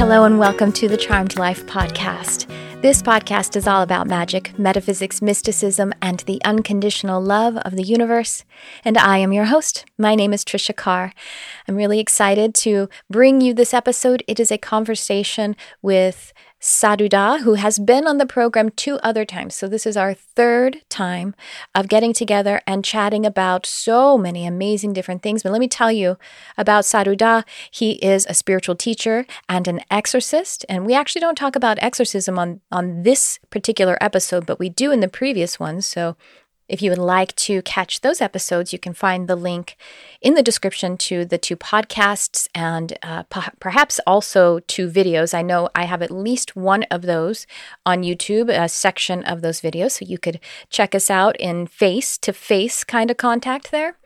Hello, and welcome to the Charmed Life podcast. This podcast is all about magic, metaphysics, mysticism, and the unconditional love of the universe. And I am your host. My name is Trisha Carr. I'm really excited to bring you this episode. It is a conversation with Sadhuda, who has been on the program two other times. So, this is our third time of getting together and chatting about so many amazing different things. But let me tell you about Sadhuda. He is a spiritual teacher and an exorcist. And we actually don't talk about exorcism on, on this particular episode, but we do in the previous ones. So, if you would like to catch those episodes, you can find the link in the description to the two podcasts and uh, p- perhaps also two videos. I know I have at least one of those on YouTube, a section of those videos. So you could check us out in face to face kind of contact there.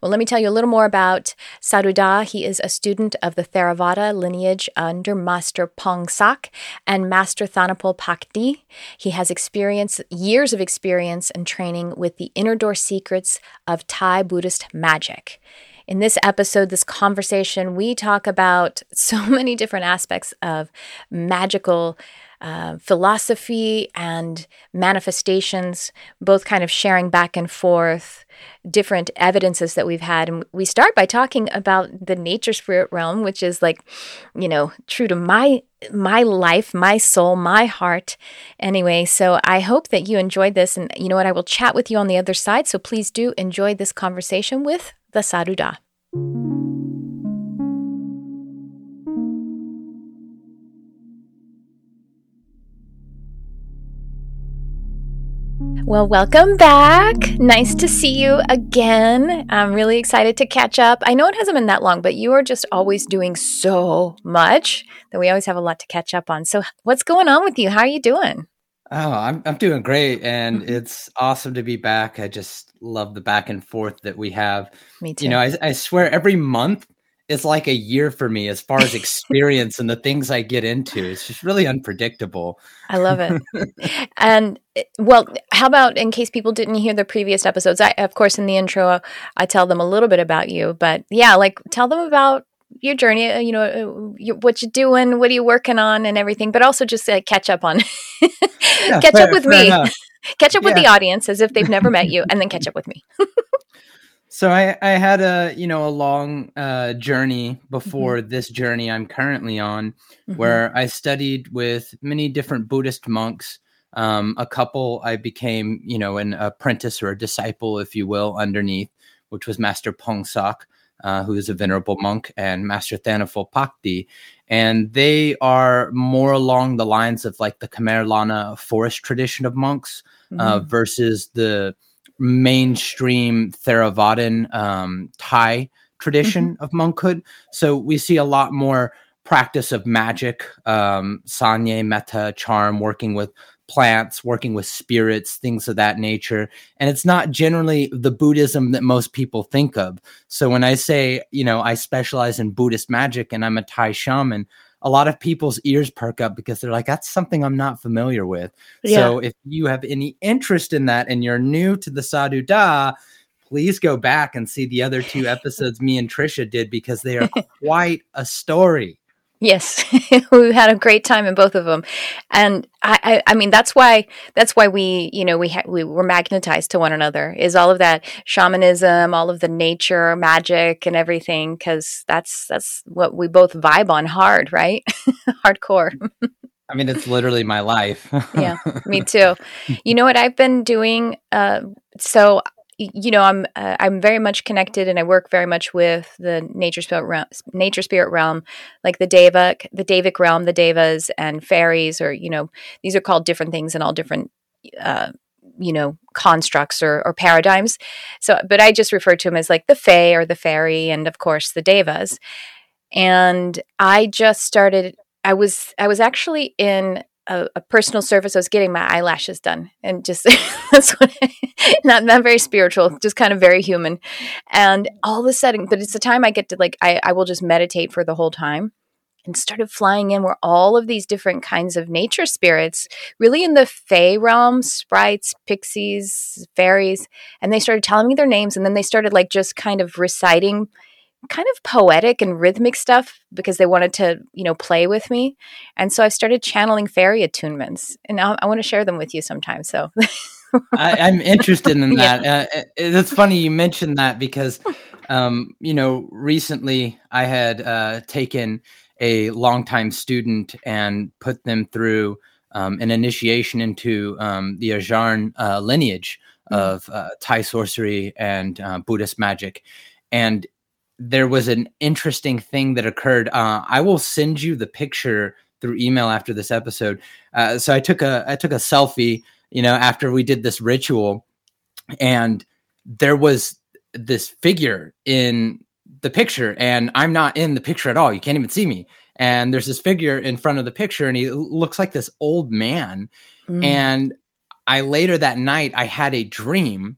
Well, let me tell you a little more about Sadhuda. He is a student of the Theravada lineage under Master Pongsak and Master Thanapol Pakdi. He has experience, years of experience and training with the inner door secrets of Thai Buddhist magic. In this episode, this conversation, we talk about so many different aspects of magical uh, philosophy and manifestations, both kind of sharing back and forth different evidences that we've had. And we start by talking about the nature spirit realm, which is like, you know, true to my my life, my soul, my heart. Anyway, so I hope that you enjoyed this. And you know what? I will chat with you on the other side. So please do enjoy this conversation with the Sadhuda. Well, welcome back. Nice to see you again. I'm really excited to catch up. I know it hasn't been that long, but you are just always doing so much that we always have a lot to catch up on. So, what's going on with you? How are you doing? Oh, I'm I'm doing great, and mm-hmm. it's awesome to be back. I just love the back and forth that we have. Me too. You know, I, I swear every month is like a year for me as far as experience and the things I get into. It's just really unpredictable. I love it. and well, how about in case people didn't hear the previous episodes? I, of course, in the intro, I tell them a little bit about you, but yeah, like tell them about your journey. Uh, you know, uh, what you're doing, what are you working on, and everything. But also just uh, catch up on, yeah, catch fair, up with me, enough. catch up yeah. with the audience as if they've never met you, and then catch up with me. So I, I had a you know a long uh, journey before mm-hmm. this journey I'm currently on, mm-hmm. where I studied with many different Buddhist monks. Um, a couple I became you know an apprentice or a disciple, if you will, underneath, which was Master Pongsak, uh, who is a venerable monk, and Master Thanapol Pakdi, and they are more along the lines of like the Khmer Lanna forest tradition of monks uh, mm-hmm. uh, versus the mainstream Theravadan um, Thai tradition mm-hmm. of monkhood. So we see a lot more practice of magic, um, sanya, metta, charm, working with plants, working with spirits, things of that nature. And it's not generally the Buddhism that most people think of. So when I say, you know, I specialize in Buddhist magic and I'm a Thai shaman, a lot of people's ears perk up because they're like, that's something I'm not familiar with. Yeah. So if you have any interest in that and you're new to the Sadhu Da, please go back and see the other two episodes me and Trisha did because they are quite a story. Yes, we had a great time in both of them, and I, I, I mean that's why that's why we, you know, we ha- we were magnetized to one another. Is all of that shamanism, all of the nature, magic, and everything, because that's that's what we both vibe on hard, right? Hardcore. I mean, it's literally my life. yeah, me too. You know what I've been doing? Uh, so you know, I'm uh, I'm very much connected, and I work very much with the nature spirit realm, nature spirit realm, like the Deva, the Devic realm, the Devas and fairies, or you know, these are called different things in all different, uh, you know, constructs or, or paradigms. So, but I just refer to them as like the Fae or the fairy, and of course the Devas. And I just started. I was I was actually in a, a, personal service. I was getting my eyelashes done, and just that's what not not very spiritual, just kind of very human. And all of a sudden, but it's the time I get to like I, I will just meditate for the whole time. And started flying in where all of these different kinds of nature spirits, really in the fae realm, sprites, pixies, fairies, and they started telling me their names, and then they started like just kind of reciting kind of poetic and rhythmic stuff because they wanted to, you know, play with me. And so I started channeling fairy attunements, and I, I want to share them with you sometime. So. I, am interested in that. yeah. uh, it's funny you mentioned that because, um, you know, recently I had uh, taken a longtime student and put them through um, an initiation into um, the Ajarn uh, lineage mm. of uh, Thai sorcery and uh, Buddhist magic. And there was an interesting thing that occurred. Uh, I will send you the picture through email after this episode. Uh, so I took a I took a selfie, you know, after we did this ritual, and there was this figure in the picture, and I'm not in the picture at all. You can't even see me. And there's this figure in front of the picture, and he looks like this old man. Mm. And I later that night I had a dream,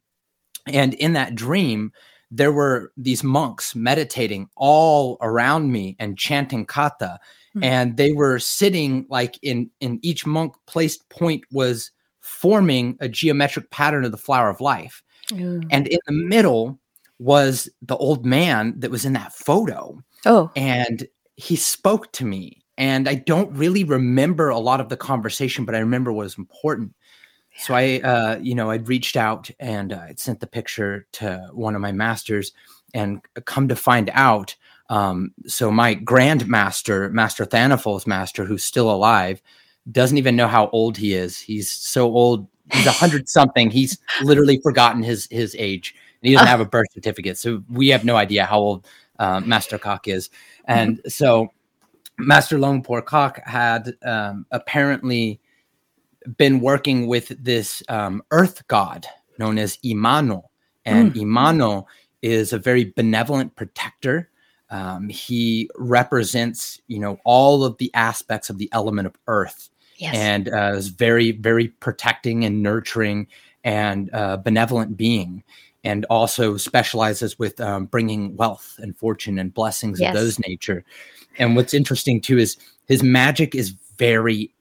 and in that dream there were these monks meditating all around me and chanting kata mm-hmm. and they were sitting like in in each monk placed point was forming a geometric pattern of the flower of life mm. and in the middle was the old man that was in that photo oh and he spoke to me and i don't really remember a lot of the conversation but i remember what was important so I, uh, you know, I'd reached out and uh, I'd sent the picture to one of my masters, and come to find out, um, so my grandmaster, Master Thanafol's master, who's still alive, doesn't even know how old he is. He's so old. He's a hundred something. He's literally forgotten his his age, and he doesn't have a birth certificate. So we have no idea how old uh, Master Kak is. And mm-hmm. so Master Longpor Kak had um, apparently been working with this um, earth god known as Emano. And mm. Emano is a very benevolent protector. Um, he represents, you know, all of the aspects of the element of earth, yes. and uh, is very, very protecting and nurturing and uh, benevolent being, and also specializes with um, bringing wealth and fortune and blessings yes. of those nature. And what's interesting too is his magic is very,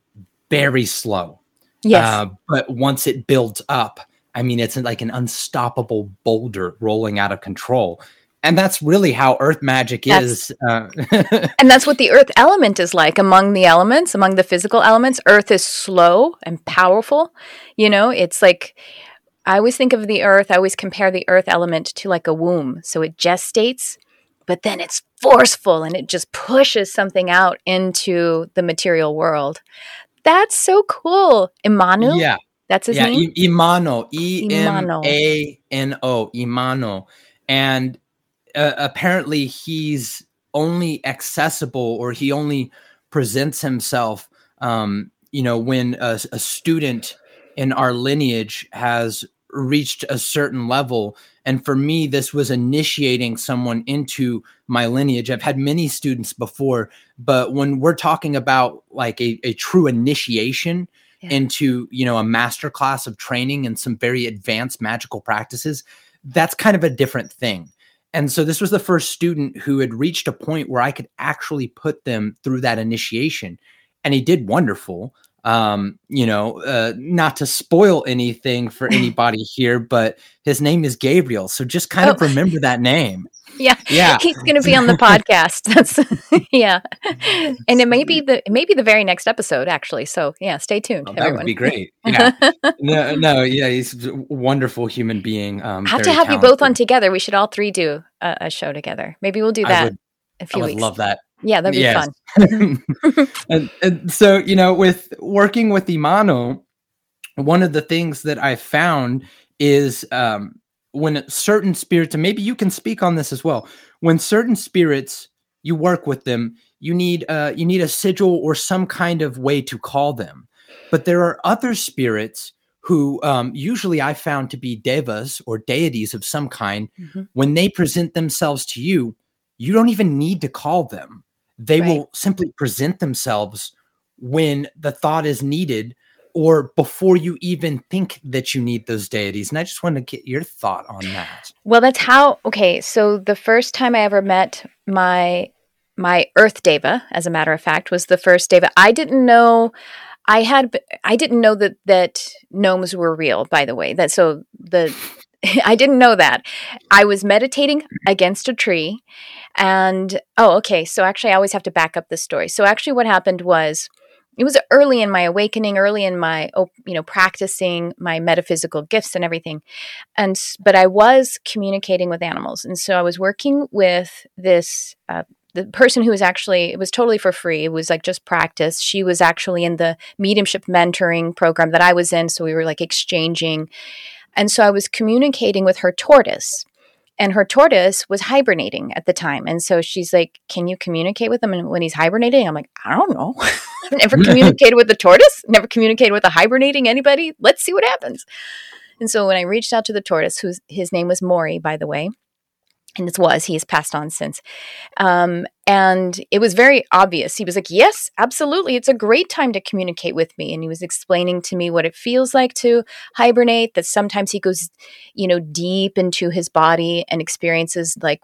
very slow. Yes. Uh, but once it builds up, I mean, it's like an unstoppable boulder rolling out of control. And that's really how earth magic that's, is. Uh, and that's what the earth element is like among the elements, among the physical elements. Earth is slow and powerful. You know, it's like, I always think of the earth, I always compare the earth element to like a womb. So it gestates, but then it's forceful and it just pushes something out into the material world. That's so cool. Emano? Yeah. That's his yeah, name? I- Emano. E M A N O. Emano. And uh, apparently he's only accessible or he only presents himself, um, you know, when a, a student in our lineage has reached a certain level. And for me, this was initiating someone into my lineage. I've had many students before, but when we're talking about like a, a true initiation yeah. into, you know, a master class of training and some very advanced magical practices, that's kind of a different thing. And so this was the first student who had reached a point where I could actually put them through that initiation. And he did wonderful um you know uh not to spoil anything for anybody here but his name is gabriel so just kind oh. of remember that name. Yeah. Yeah. He's going to be on the podcast. That's yeah. And it may be the it may be the very next episode actually so yeah stay tuned oh, that would be great. Yeah. No no yeah he's a wonderful human being um have to have talented. you both on together. We should all three do a, a show together. Maybe we'll do that would, a few I would weeks. love that yeah, that'd be yes. fun. and, and, so, you know, with working with Emano, one of the things that I found is um, when certain spirits, and maybe you can speak on this as well, when certain spirits you work with them, you need uh, you need a sigil or some kind of way to call them. But there are other spirits who um, usually I found to be devas or deities of some kind. Mm-hmm. When they present themselves to you, you don't even need to call them they right. will simply present themselves when the thought is needed or before you even think that you need those deities. And I just want to get your thought on that. Well, that's how okay, so the first time I ever met my my earth deva as a matter of fact was the first deva. I didn't know I had I didn't know that that gnomes were real by the way. That so the I didn't know that. I was meditating against a tree. And oh, okay. So actually, I always have to back up the story. So actually, what happened was it was early in my awakening, early in my, you know, practicing my metaphysical gifts and everything. And, but I was communicating with animals. And so I was working with this, uh, the person who was actually it was totally for free it was like just practice she was actually in the mediumship mentoring program that i was in so we were like exchanging and so I was communicating with her tortoise. And her tortoise was hibernating at the time. And so she's like, Can you communicate with him And when he's hibernating? I'm like, I don't know. I've never communicated with the tortoise, never communicated with a hibernating anybody. Let's see what happens. And so when I reached out to the tortoise, whose his name was Maury, by the way, and this was he has passed on since. Um, and it was very obvious. He was like yes absolutely. It's a great time to communicate with me. And he was explaining to me what it feels like to hibernate that sometimes he goes you know deep into his body and experiences like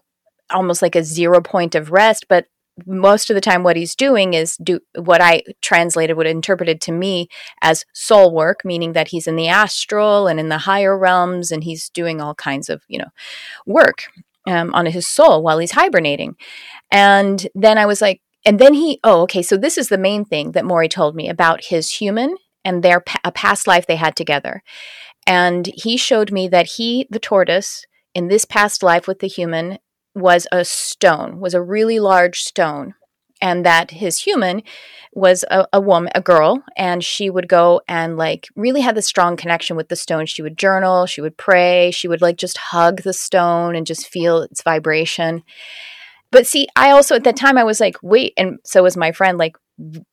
almost like a zero point of rest. But most of the time what he's doing is do what i translated what interpreted to me as soul work meaning that he's in the astral and in the higher realms and he's doing all kinds of you know work um, on his soul while he's hibernating. And then I was like, and then he, oh, okay, so this is the main thing that Maury told me about his human and their a past life they had together. And he showed me that he, the tortoise, in this past life with the human, was a stone, was a really large stone and that his human was a, a, woman, a girl, and she would go and like really had this strong connection with the stone. She would journal, she would pray, she would like just hug the stone and just feel its vibration. But see, I also at that time I was like, wait, and so was my friend, like,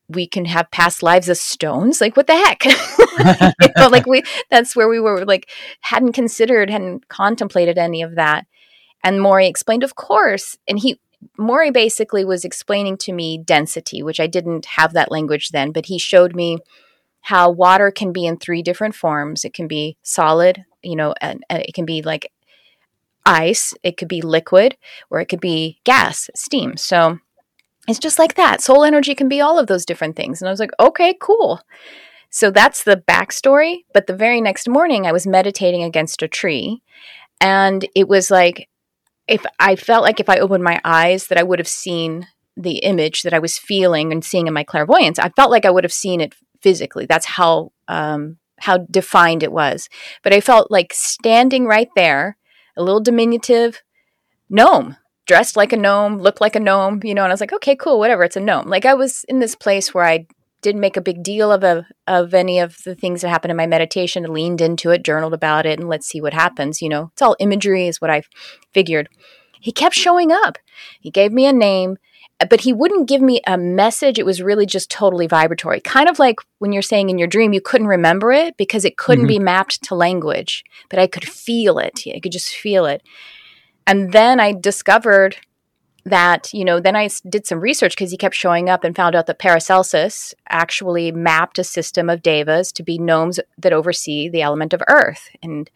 we can have past lives as stones like what the heck you know, like we that's where we were like hadn't considered hadn't contemplated any of that and Maury explained of course and he Maury basically was explaining to me density, which I didn't have that language then, but he showed me how water can be in three different forms. It can be solid, you know, and, and it can be like ice, it could be liquid, or it could be gas, steam. So it's just like that. Soul energy can be all of those different things. And I was like, okay, cool. So that's the backstory. But the very next morning, I was meditating against a tree. And it was like if I felt like if I opened my eyes that I would have seen the image that I was feeling and seeing in my clairvoyance. I felt like I would have seen it physically. That's how um, how defined it was. But I felt like standing right there, a little diminutive gnome, dressed like a gnome, looked like a gnome, you know. And I was like, okay, cool, whatever. It's a gnome. Like I was in this place where I didn't make a big deal of a, of any of the things that happened in my meditation. I leaned into it, journaled about it, and let's see what happens. You know, it's all imagery, is what I figured. He kept showing up. He gave me a name, but he wouldn't give me a message. It was really just totally vibratory, kind of like when you're saying in your dream you couldn't remember it because it couldn't mm-hmm. be mapped to language, but I could feel it. I could just feel it. And then I discovered that, you know, then I did some research because he kept showing up and found out that Paracelsus actually mapped a system of devas to be gnomes that oversee the element of earth. And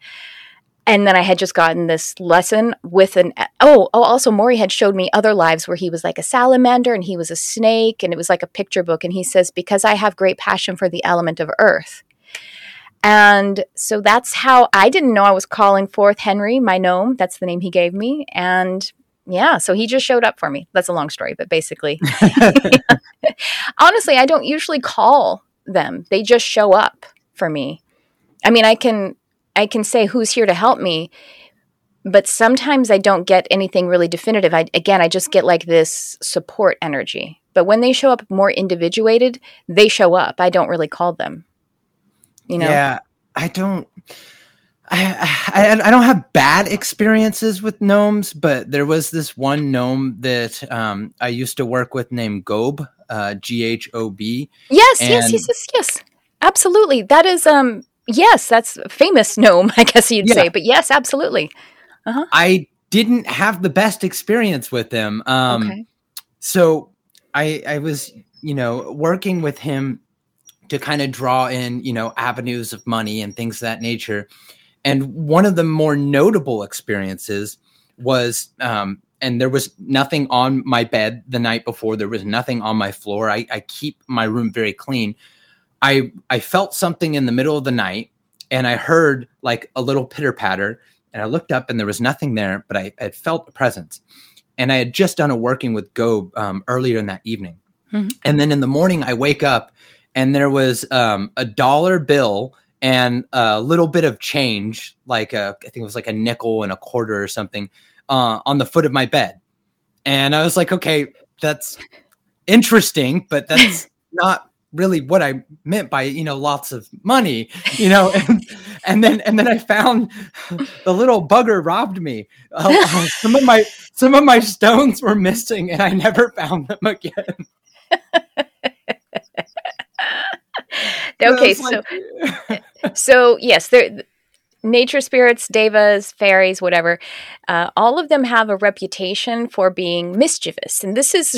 and then I had just gotten this lesson with an oh, oh also Maury had showed me other lives where he was like a salamander and he was a snake and it was like a picture book and he says because I have great passion for the element of earth. And so that's how I didn't know I was calling forth Henry, my gnome. That's the name he gave me. And yeah, so he just showed up for me. That's a long story, but basically, honestly, I don't usually call them. They just show up for me. I mean, I can I can say who's here to help me, but sometimes I don't get anything really definitive. I again, I just get like this support energy. But when they show up more individuated, they show up. I don't really call them. You know. Yeah, I don't I, I, I don't have bad experiences with gnomes, but there was this one gnome that um, I used to work with named Ghob, uh, G H O B. Yes, yes, yes, yes, yes, absolutely. That is, um, yes, that's a famous gnome, I guess you'd yeah. say. But yes, absolutely. Uh-huh. I didn't have the best experience with him. Um, okay. So I, I was, you know, working with him to kind of draw in, you know, avenues of money and things of that nature. And one of the more notable experiences was, um, and there was nothing on my bed the night before. There was nothing on my floor. I, I keep my room very clean. I I felt something in the middle of the night, and I heard like a little pitter patter, and I looked up and there was nothing there, but I, I felt a presence. And I had just done a working with Ghob um, earlier in that evening. Mm-hmm. And then in the morning, I wake up and there was um, a dollar bill and a little bit of change, like a, I think it was like a nickel and a quarter or something, uh, on the foot of my bed. And I was like, okay, that's interesting, but that's not really what I meant by you know lots of money, you know, and, and then and then I found the little bugger robbed me. Uh, uh, some of my some of my stones were missing, and I never found them again. okay, so so yes, there nature spirits, devas, fairies, whatever, uh, all of them have a reputation for being mischievous. And this is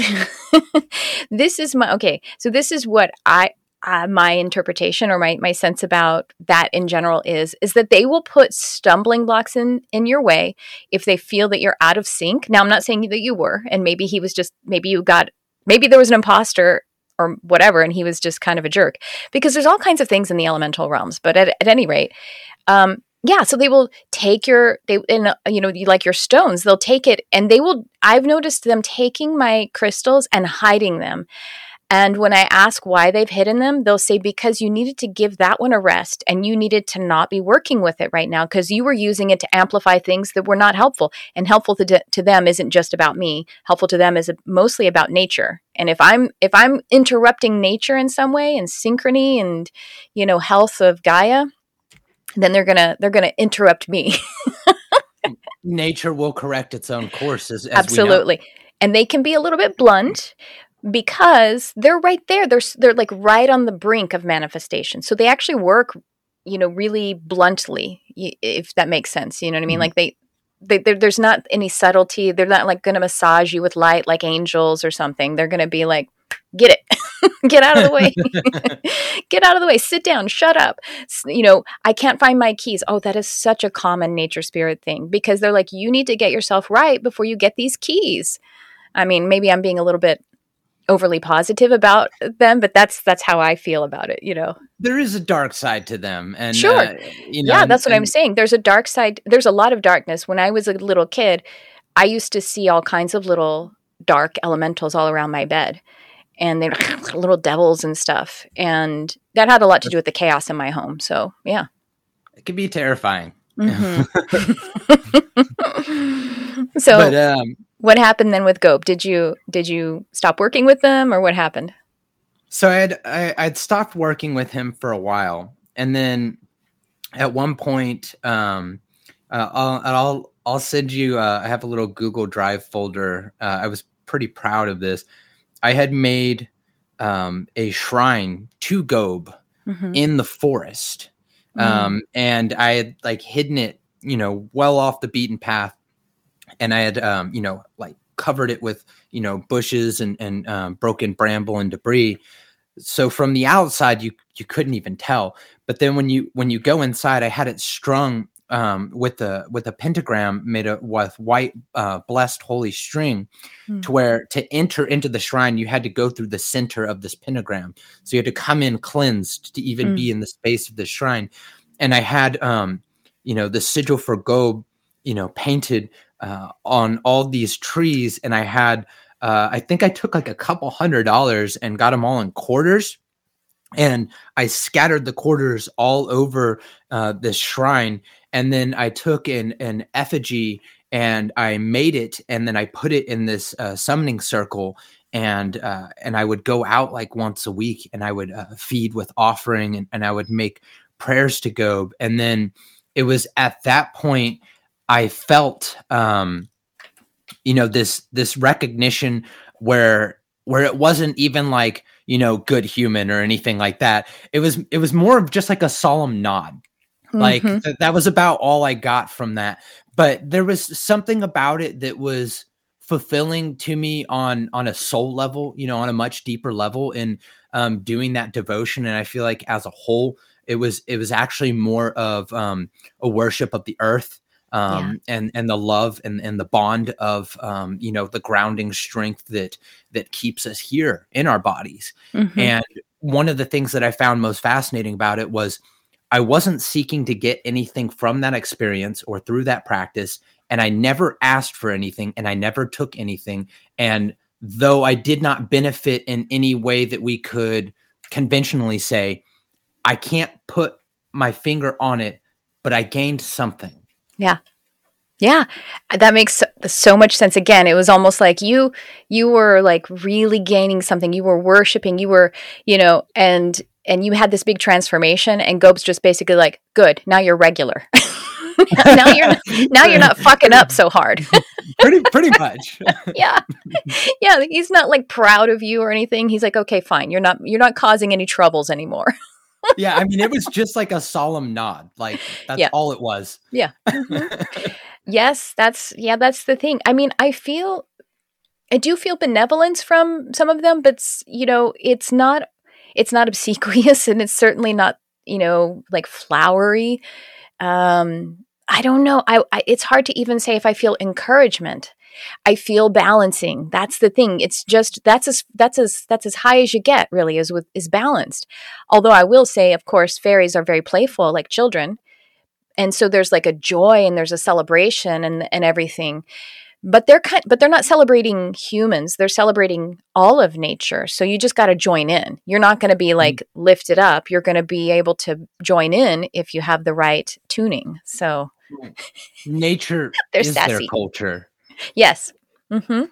this is my okay. So this is what I uh, my interpretation or my my sense about that in general is is that they will put stumbling blocks in in your way if they feel that you're out of sync. Now I'm not saying that you were, and maybe he was just maybe you got maybe there was an imposter or whatever and he was just kind of a jerk. Because there's all kinds of things in the elemental realms but at, at any rate um, yeah so they will take your they uh, you know you like your stones they'll take it and they will i've noticed them taking my crystals and hiding them and when I ask why they've hidden them, they'll say, because you needed to give that one a rest and you needed to not be working with it right now because you were using it to amplify things that were not helpful. And helpful to, to them isn't just about me. Helpful to them is mostly about nature. And if I'm if I'm interrupting nature in some way and synchrony and you know health of Gaia, then they're gonna they're gonna interrupt me. nature will correct its own course as, as absolutely and they can be a little bit blunt because they're right there they're they're like right on the brink of manifestation so they actually work you know really bluntly if that makes sense you know what i mean mm-hmm. like they they, there's not any subtlety. They're not like going to massage you with light like angels or something. They're going to be like, get it, get out of the way, get out of the way, sit down, shut up. You know, I can't find my keys. Oh, that is such a common nature spirit thing because they're like, you need to get yourself right before you get these keys. I mean, maybe I'm being a little bit overly positive about them, but that's that's how I feel about it. You know, there is a dark side to them, and sure, uh, you know, yeah, that's what and, I'm saying. There's a dark side. There's a lot of darkness. When I was a little kid, I used to see all kinds of little dark elementals all around my bed, and they're little devils and stuff, and that had a lot to do with the chaos in my home. So yeah, it can be terrifying. Mm-hmm. so, but, um, what happened then with Ghob? Did you did you stop working with them, or what happened? So I'd I, would i would stopped working with him for a while, and then at one point, um, uh, I'll, I'll I'll send you. Uh, I have a little Google Drive folder. Uh, I was pretty proud of this. I had made um, a shrine to Ghob mm-hmm. in the forest, mm-hmm. um, and I had like hidden it, you know, well off the beaten path and I had um, you know like covered it with you know bushes and and um, broken bramble and debris. So from the outside, you you couldn't even tell. But then when you when you go inside, I had it strung um, with a with a pentagram made of, with white uh, blessed holy string, mm. to where to enter into the shrine you had to go through the center of this pentagram. So you had to come in cleansed to even mm. be in the space of the shrine. And I had um, you know the sigil for Ghob, you know, painted uh, on all these trees, and I had uh, I think I took like a couple hundred dollars and got them all in quarters, and I scattered the quarters all over uh, this shrine, and then I took an an effigy and I made it, and then I put it in this uh, summoning circle, and uh, and I would go out like once a week, and I would uh, feed with offering, and, and I would make prayers to Ghob, and then it was at that point I felt um you know this this recognition where where it wasn't even like you know good human or anything like that. It was it was more of just like a solemn nod. Mm-hmm. like th- that was about all i got from that. But there was something about it that was fulfilling to me on on a soul level you know on a much deeper level in um doing that devotion. And i feel like as a whole it was it was actually more of um a worship of the earth um, yeah. and and the love and and the bond of um, you know the grounding strength that that keeps us here in our bodies. Mm-hmm. And one of the things that I found most fascinating about it was I wasn't seeking to get anything from that experience or through that practice. And I never asked for anything and I never took anything. And though I did not benefit in any way that we could conventionally say, I can't put my finger on it, but I gained something. Yeah. Yeah, that makes so, much sense. Again, it was almost like you you were like really gaining something. You were worshiping. You were, you know, and and you had this big transformation. And Ghob's just basically like, "Good, now you're regular. now you're not, now you're not fucking up so hard." pretty pretty much. yeah, yeah. He's not like proud of you or anything. He's like, "Okay, fine. You're not you're not causing any troubles anymore." Yeah, I mean, it was just like a solemn nod. Like that's yeah. all it was. Yeah. Mm-hmm. Yes, that's yeah, that's the thing. I mean, I feel I do feel benevolence from some of them, but you know, it's not it's not obsequious and it's certainly not, you know, like flowery. Um I don't know. I, I it's hard to even say if I feel encouragement. I feel balancing. That's the thing. It's just that's as that's as that's as high as you get, really, is with is balanced. Although I will say, of course, fairies are very playful, like children, and so there's like a joy and there's a celebration and and everything but they're kind but they're not celebrating humans they're celebrating all of nature so you just got to join in you're not going to be like mm-hmm. lifted up you're going to be able to join in if you have the right tuning so nature is sassy. their culture yes mm-hmm.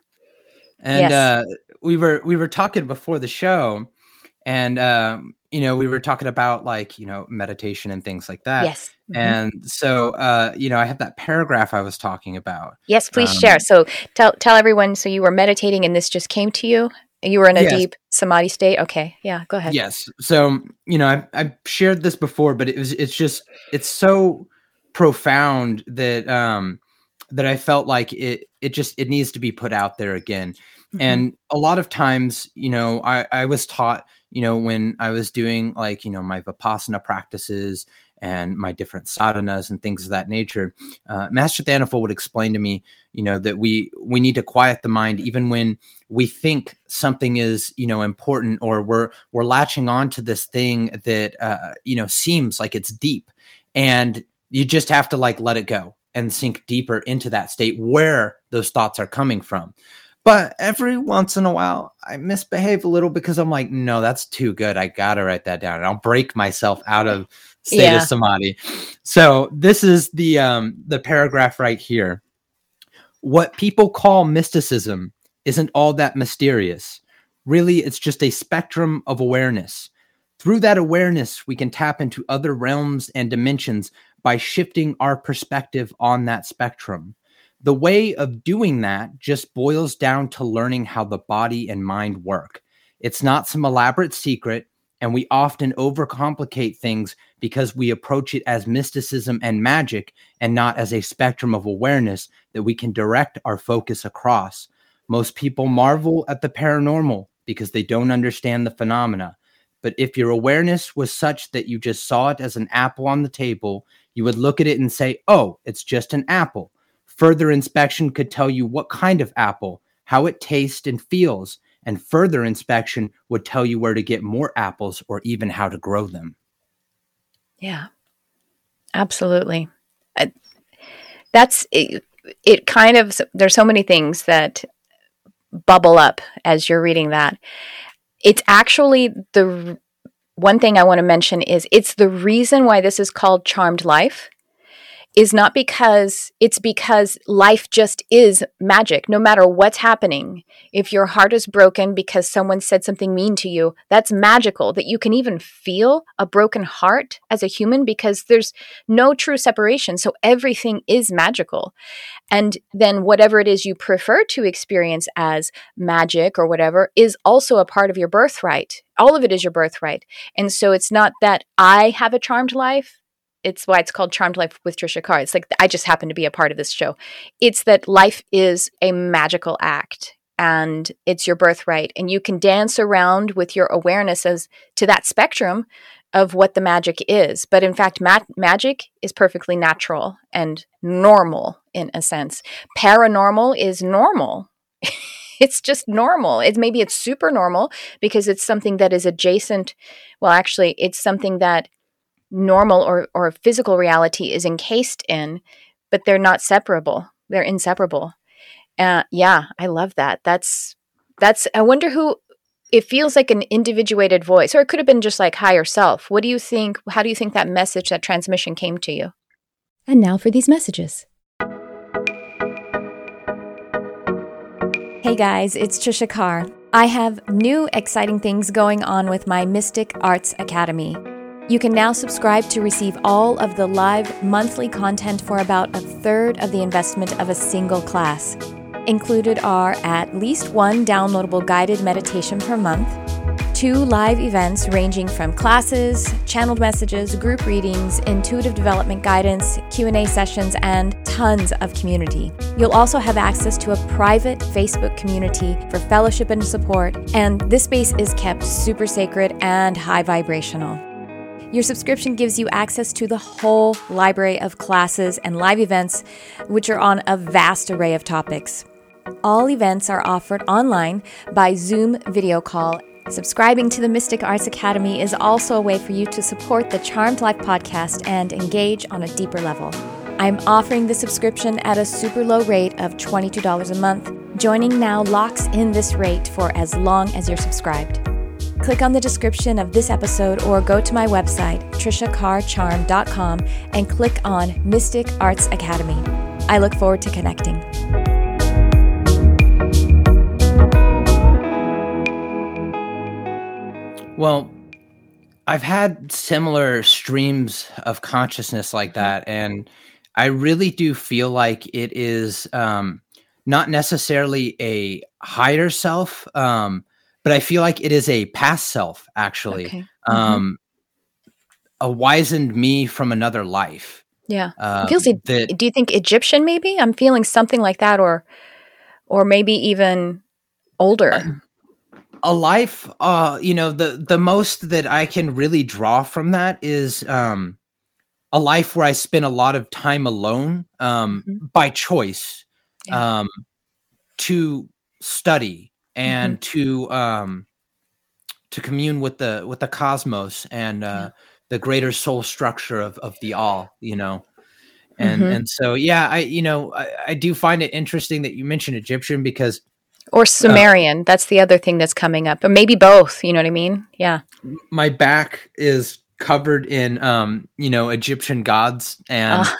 and yes. uh we were we were talking before the show and um you know, we were talking about like, you know, meditation and things like that. Yes. Mm-hmm. And so, uh, you know, I have that paragraph I was talking about. Yes, please um, share. So tell tell everyone. So you were meditating, and this just came to you. You were in a yes. deep samadhi state. Okay, yeah, go ahead. Yes. So you know, I I shared this before, but it was it's just it's so profound that um that I felt like it it just it needs to be put out there again. Mm-hmm. And a lot of times, you know, I I was taught you know, when I was doing like, you know, my Vipassana practices and my different sadhanas and things of that nature, uh, Master Thanaful would explain to me, you know, that we we need to quiet the mind even when we think something is, you know, important or we're we're latching on to this thing that uh, you know seems like it's deep, and you just have to like let it go and sink deeper into that state where those thoughts are coming from. But every once in a while, I misbehave a little because I'm like, no, that's too good. I gotta write that down, and I'll break myself out of state yeah. of samadhi. So this is the um, the paragraph right here. What people call mysticism isn't all that mysterious. Really, it's just a spectrum of awareness. Through that awareness, we can tap into other realms and dimensions by shifting our perspective on that spectrum. The way of doing that just boils down to learning how the body and mind work. It's not some elaborate secret, and we often overcomplicate things because we approach it as mysticism and magic and not as a spectrum of awareness that we can direct our focus across. Most people marvel at the paranormal because they don't understand the phenomena. But if your awareness was such that you just saw it as an apple on the table, you would look at it and say, oh, it's just an apple. Further inspection could tell you what kind of apple, how it tastes and feels, and further inspection would tell you where to get more apples or even how to grow them. Yeah, absolutely. I, that's it, it, kind of, there's so many things that bubble up as you're reading that. It's actually the one thing I want to mention is it's the reason why this is called Charmed Life is not because it's because life just is magic no matter what's happening. If your heart is broken because someone said something mean to you, that's magical that you can even feel a broken heart as a human because there's no true separation. So everything is magical. And then whatever it is you prefer to experience as magic or whatever is also a part of your birthright. All of it is your birthright. And so it's not that I have a charmed life it's why it's called Charmed Life with Trisha Carr. It's like I just happen to be a part of this show. It's that life is a magical act and it's your birthright and you can dance around with your awareness as to that spectrum of what the magic is. But in fact, ma- magic is perfectly natural and normal in a sense. Paranormal is normal. it's just normal. It's maybe it's super normal because it's something that is adjacent. Well, actually, it's something that normal or or physical reality is encased in, but they're not separable. They're inseparable. Uh, yeah, I love that. That's that's. I wonder who. It feels like an individuated voice, or it could have been just like higher self. What do you think? How do you think that message, that transmission, came to you? And now for these messages. Hey guys, it's Trisha Carr. I have new exciting things going on with my Mystic Arts Academy. You can now subscribe to receive all of the live monthly content for about a third of the investment of a single class. Included are at least one downloadable guided meditation per month, two live events ranging from classes, channeled messages, group readings, intuitive development guidance, Q&A sessions, and tons of community. You'll also have access to a private Facebook community for fellowship and support, and this space is kept super sacred and high vibrational. Your subscription gives you access to the whole library of classes and live events, which are on a vast array of topics. All events are offered online by Zoom video call. Subscribing to the Mystic Arts Academy is also a way for you to support the Charmed Life podcast and engage on a deeper level. I'm offering the subscription at a super low rate of $22 a month. Joining now locks in this rate for as long as you're subscribed. Click on the description of this episode or go to my website, trishacarcharm.com, and click on Mystic Arts Academy. I look forward to connecting. Well, I've had similar streams of consciousness like that, and I really do feel like it is um, not necessarily a higher self, um, but I feel like it is a past self, actually. Okay. Mm-hmm. Um, a wizened me from another life. Yeah. It feels e- that do you think Egyptian maybe? I'm feeling something like that or or maybe even older. a life uh you know the the most that i can really draw from that is um a life where i spend a lot of time alone um Mhm. by choice Yeah. um to study and to um to commune with the with the cosmos and uh the greater soul structure of of the all you know and Mhm. and so yeah i you know I, I do find it interesting that you mentioned egyptian because Or Sumerian. That's the other thing that's coming up. Or maybe both, you know what I mean? Yeah. my back is covered in um you know egyptian gods and Ah.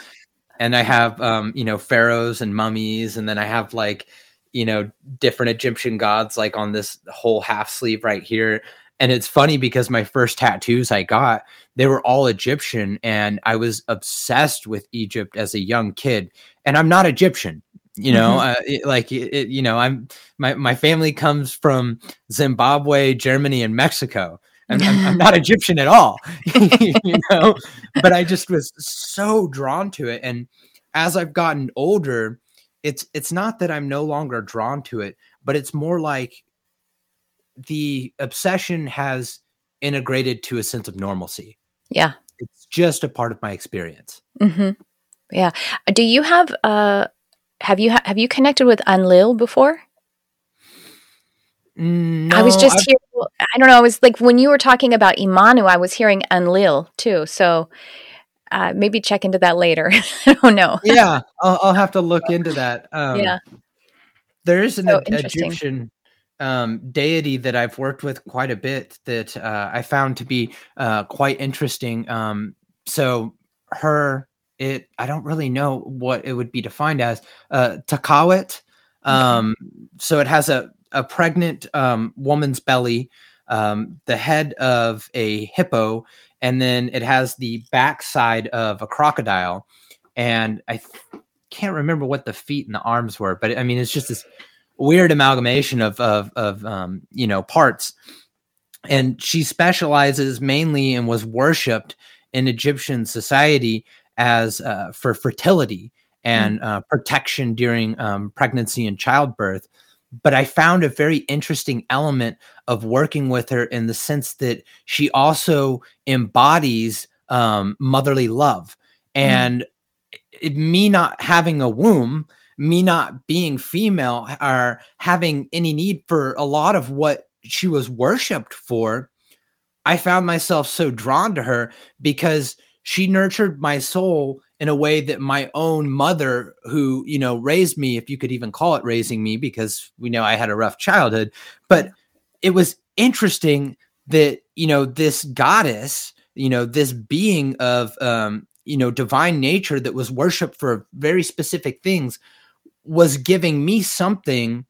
and i have um you know pharaohs and mummies and then i have like you know different egyptian gods like on this whole half sleeve right here. And it's funny because my first tattoos i got they were all egyptian and i was obsessed with egypt as a young kid. And i'm not egyptian you know uh, it- like it, it- you know i'm my, my family comes from zimbabwe germany and mexico. I'm, I'm, I'm not Egyptian at all, you know, but I just was so drawn to it. And as I've gotten older, it's it's not that I'm no longer drawn to it, but it's more like the obsession has integrated to a sense of normalcy. Yeah. It's just a part of my experience. hmm Yeah. Do you have uh have you ha- have you connected with Enlil before? No, I was just I've- here. I don't know. I was like when you were talking about Imanu, I was hearing Enlil too. So uh, maybe check into that later. I don't know. yeah, I'll, I'll have to look into that. Um, Yeah. there is an So E- Egyptian um, deity that I've worked with quite a bit that uh, I found to be uh, quite interesting. Um, so her, it I don't really know what it would be defined as. Uh, Takawit. Um, so it has a a pregnant um, woman's belly, um, the head of a hippo, and then it has the backside of a crocodile. And I th- can't remember what the feet and the arms were, but I mean, it's just this weird amalgamation of of of um, you know parts. And she specializes mainly and was worshipped in Egyptian society as uh, for fertility and uh, protection during um, pregnancy and childbirth. But I found a very interesting element of working with her in the sense that she also embodies um, motherly love. And it, me not having a womb, me not being female, or having any need for a lot of what she was worshipped for, I found myself so drawn to her because she nurtured my soul in a way that my own mother who you know raised me if you could even call it raising me because we know i had a rough childhood but it was interesting that you know this goddess you know this being of um you know divine nature that was worshiped for very specific things was giving me something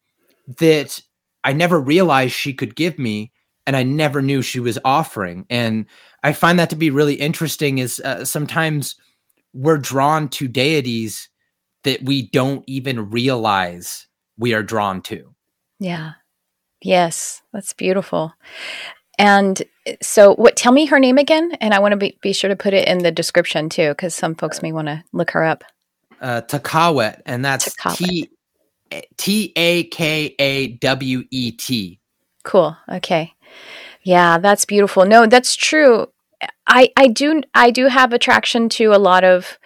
that i never realized she could give me and i never knew she was offering and i find that to be really interesting is uh, sometimes we're drawn to deities that we don't even realize we are drawn to. Yeah. Yes, that's beautiful. And so, what? Tell me her name again, and I want to be, be sure to put it in the description too, because some folks may want to look her up. Uh, Takawet, and that's T T A K A W E T. Cool. Okay. Yeah, that's beautiful. No, that's true. I I do I do have attraction to a lot of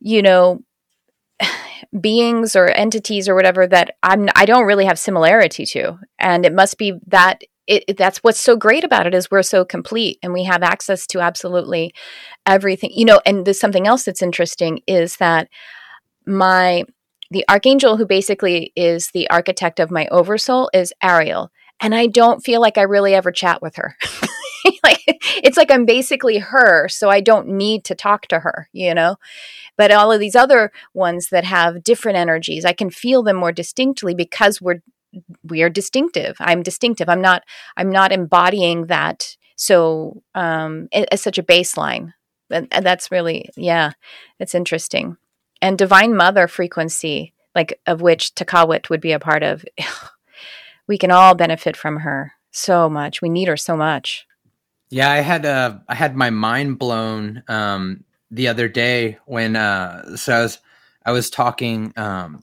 you know beings or entities or whatever that I'm I don't really have similarity to and it must be that it, that's what's so great about it is we're so complete and we have access to absolutely everything you know and there's something else that's interesting is that my the archangel who basically is the architect of my oversoul is Ariel and I don't feel like I really ever chat with her like it's like I'm basically her, so I don't need to talk to her, you know? But all of these other ones that have different energies, I can feel them more distinctly because we're we are distinctive. I'm distinctive. I'm not I'm not embodying that so um as such a baseline. And, and that's really yeah, it's interesting. And divine mother frequency, like of which Takawet would be a part of, we can all benefit from her so much. We need her so much. Yeah, I had uh I had my mind blown um the other day when uh so I was I was talking um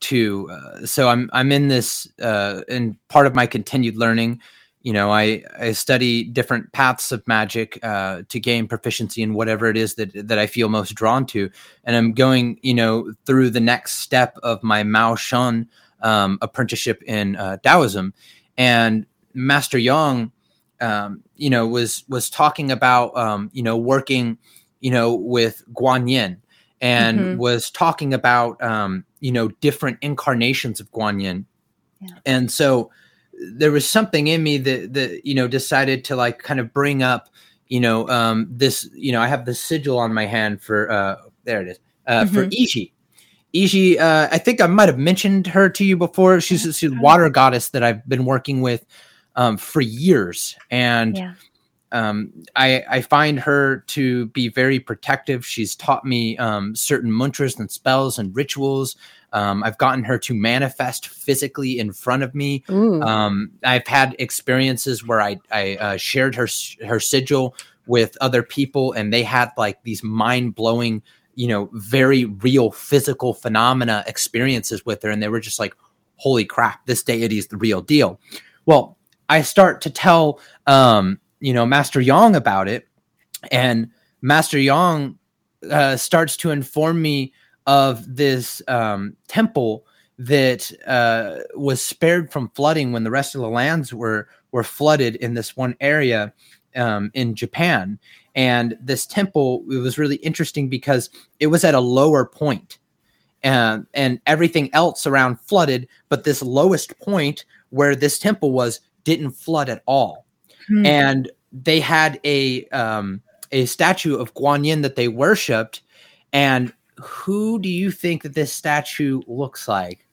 to uh, so I'm I'm in this uh in part of my continued learning you know I I study different paths of magic uh to gain proficiency in whatever it is that that I feel most drawn to and I'm going you know through the next step of my Mao Shan um apprenticeship in uh Taoism and Master Yang um, you know, was was talking about um, you know working, you know, with Guan Yin, and mm-hmm. was talking about um, you know different incarnations of Guan Yin, yeah. and so there was something in me that that you know decided to like kind of bring up, you know, um, this you know I have the sigil on my hand for uh, there it is uh, mm-hmm. for Iji. Iji, uh, I think I might have mentioned her to you before. She's, she's a water goddess that I've been working with um, for years, and yeah. um, I, I find her to be very protective. She's taught me um, certain mantras and spells and rituals. Um, I've gotten her to manifest physically in front of me. Um, I've had experiences where I, I uh, shared her her sigil with other people, and they had like these mind blowing, you know, very real physical phenomena experiences with her, and they were just like, "Holy crap, this deity is the real deal." Well, I start to tell um, you know Master Yang about it, and Master Yang uh, starts to inform me of this um, temple that uh, was spared from flooding when the rest of the lands were were flooded in this one area um, in Japan. And this temple it was really interesting because it was at a lower point, and and everything else around flooded, but this lowest point where this temple was didn't flood at all. Hmm. And they had a um, a statue of Guan Yin that they worshipped. And who do you think that this statue looks like?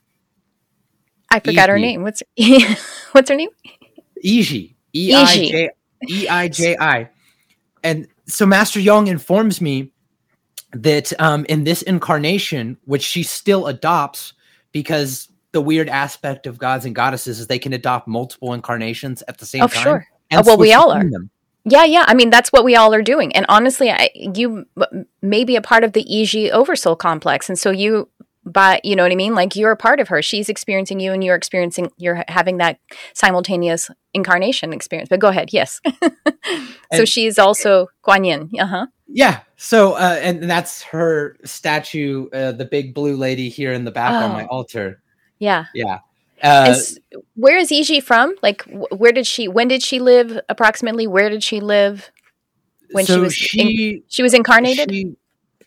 I forgot her name. What's what's her name? Iji. E I J E I J I. And so Master Yang informs me that um, in this incarnation, which she still adopts because the weird aspect of gods and goddesses is they can adopt multiple incarnations at the same oh, time. Sure. Uh, well, we all are. Them. Yeah, yeah. I mean, that's what we all are doing. And honestly, I, you may be a part of the Iji Oversoul complex, and so you, by you know what I mean. Like you're a part of her. She's experiencing you, and you're experiencing. You're having that simultaneous incarnation experience. But go ahead. Yes. so she's also Guan Yin. Uh huh. Yeah. So, uh, and that's her statue, uh, the big blue lady here in the back oh. on my oh. altar. Yeah. Yeah. Uh, where is Iji from? Like, where did she? When did she live? Approximately, where did she live? when so she was she in, she was incarnated. she,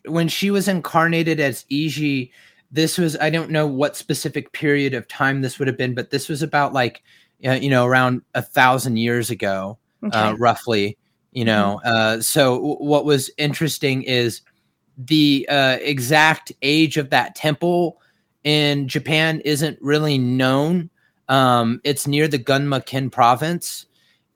when she was incarnated as Iji, this was I don't know what specific period of time this would have been, but this was about like uh, you know around a thousand years ago, okay. uh, roughly. You know, uh, so w- what was interesting is the uh, exact age of that temple in Japan isn't really known. Um, it's near the Gunma-ken province,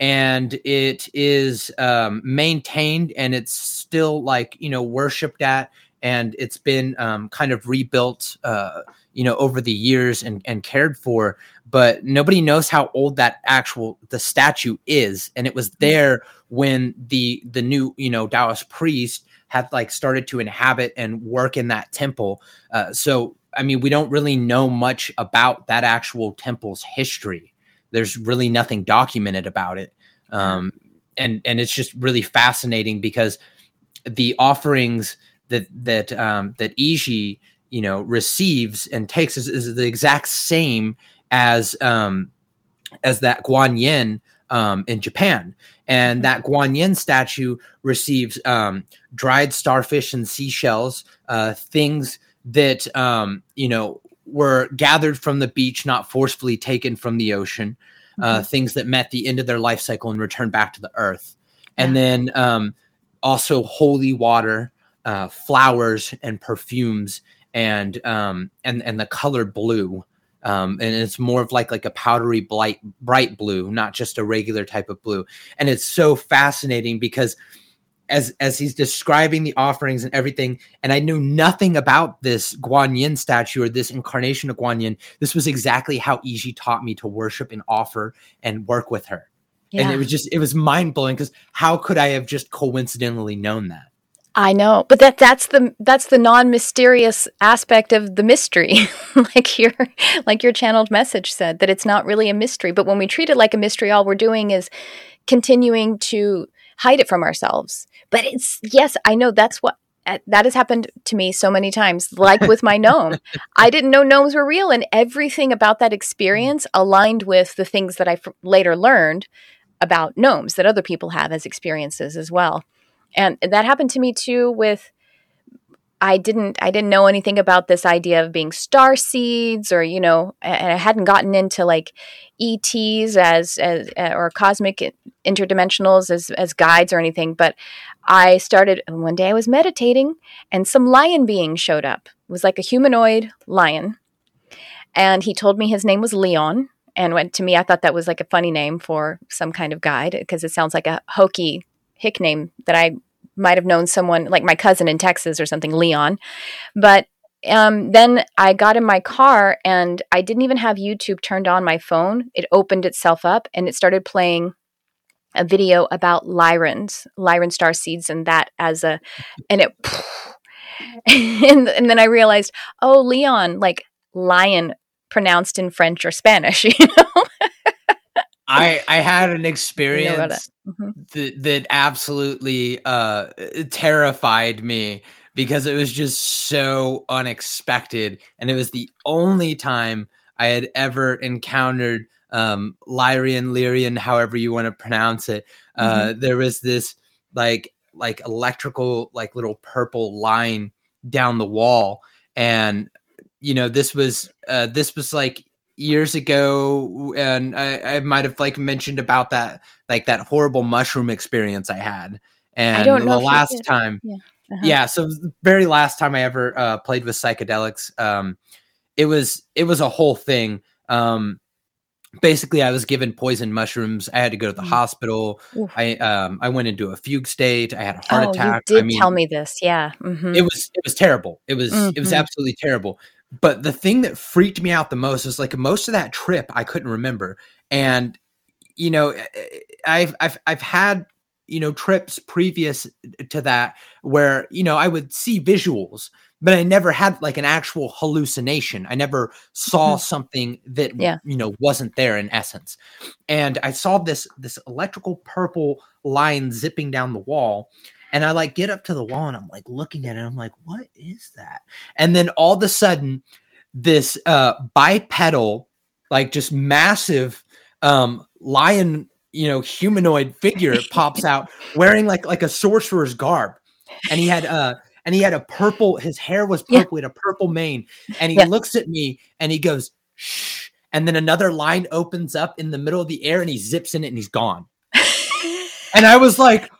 and it is um, maintained, and it's still like you know worshipped at, and it's been um, kind of rebuilt, uh, you know, over the years and and cared for. But nobody knows how old that actual the statue is, and it was there when the the new you know Taoist priest had like started to inhabit and work in that temple. Uh, so I mean, we don't really know much about that actual temple's history. There's really nothing documented about it, um, and and it's just really fascinating because the offerings that that um, that Iji you know receives and takes is, is the exact same as um, as that Guanyin um, in Japan. And that Guanyin statue receives um, dried starfish and seashells, uh, things that um, you know were gathered from the beach, not forcefully taken from the ocean. Uh, Mhm. Things that met the end of their life cycle and returned back to the earth, and Yeah. then um, also holy water, uh, flowers, and perfumes, and um, and and the color blue. Um, and it's more of like like a powdery bright bright blue, not just a regular type of blue. And it's so fascinating because as as he's describing the offerings and everything, and I knew nothing about this Guanyin statue or this incarnation of Guanyin. This was exactly how Iji taught me to worship and offer and work with her. And it was just it was mind blowing because how could I have just coincidentally known that? I know, but that that's the that's the non-mysterious aspect of the mystery. like your like your channeled message said that it's not really a mystery, but when we treat it like a mystery all we're doing is continuing to hide it from ourselves. But it's yes, I know that's what uh, that has happened to me so many times like with my gnome. I didn't know gnomes were real and everything about that experience aligned with the things that I f- later learned about gnomes that other people have as experiences as well and that happened to me too with i didn't i didn't know anything about this idea of being star seeds or you know and i hadn't gotten into like ets as, as uh, or cosmic interdimensionals as as guides or anything but i started one day i was meditating and some lion being showed up. It was like a humanoid lion. And he told me his name was leon and went to me. I thought that was like a funny name for some kind of guide because it sounds like a hokey hick name that I might have known someone like my cousin in Texas or something, Leon. But um, then I got in my car and I didn't even have YouTube turned on my phone. It opened itself up and it started playing a video about Lyrans, Lyran star seeds, and that as a, and it, and, and then I realized, oh, Leon, like lion pronounced in French or Spanish, you know? I I had an You know experience Mhm. that that absolutely uh terrified me because it was just so unexpected and it was the only time I had ever encountered um Lyrian Lyrian however you want to pronounce it uh there was this like like electrical like little purple line down the wall and you know this was uh this was like years ago and I, I might have like mentioned about that like that horrible mushroom experience I had. And know the last time, Uh-huh. yeah, so the very last time I ever uh, played with psychedelics, um, it was it was a whole thing. Um, basically, I was given poison mushrooms. I had to go to the Mm. hospital. Oof. I um, I went into a fugue state. I had a heart oh, attack. you did I mean, tell me this. Yeah. hmm it was it was terrible. It was it was absolutely terrible. But the thing that freaked me out the most was like most of that trip I couldn't remember. And you know, eh, I've I've I've had you know trips previous to that where you know I would see visuals, but I never had like an actual hallucination. I never saw something that Mm-hmm. Yeah. you know wasn't there in essence. And I saw this this electrical purple line zipping down the wall and I like get up to the wall and I'm like looking at it. I'm like, what is that? And then all of a sudden, this uh bipedal, like just massive um lion, you know humanoid figure pops out wearing like like a sorcerer's garb and he had uh and he had a purple his hair was purple yeah. he had a purple mane and he yeah. looks at me and he goes shh and then another line opens up in the middle of the air and he zips in it and he's gone and i was like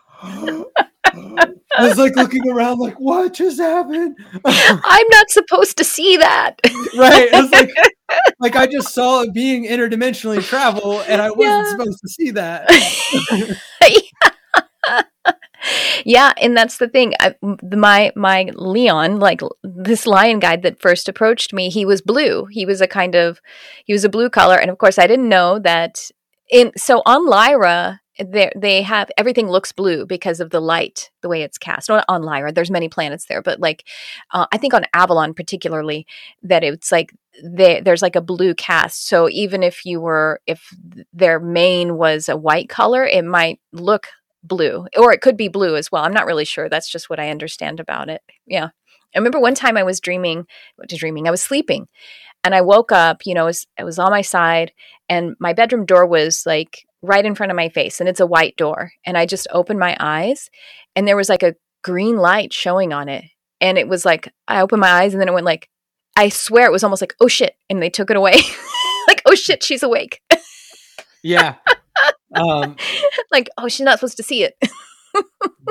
I was like looking around, like, what just happened? I'm not supposed to see that. right. It's like, like I just saw it being interdimensionally travel, and I wasn't yeah. supposed to see that. yeah, and that's the thing. I, my my Leon, like this lion guide that first approached me, he was blue. He was a kind of he was a blue color, and of course, I didn't know that. In so on Lyra, they they have everything looks blue because of the light, the way it's cast. Not on Lyra, there's many planets there, but like uh, I think on Avalon particularly, that it's like they, there's like a blue cast. So even if you were if their mane was a white color, it might look blue, or it could be blue as well. I'm not really sure. That's just what I understand about it. Yeah. I remember one time I was dreaming, dreaming, I was sleeping and I woke up, you know, it was, it was on my side and my bedroom door was like right in front of my face and it's a white door and i just opened my eyes and there was like a green light showing on it and it was like i opened my eyes and then it went like i swear it was almost like oh shit and they took it away. Like oh shit she's awake. Yeah. Um like oh she's not supposed to see it.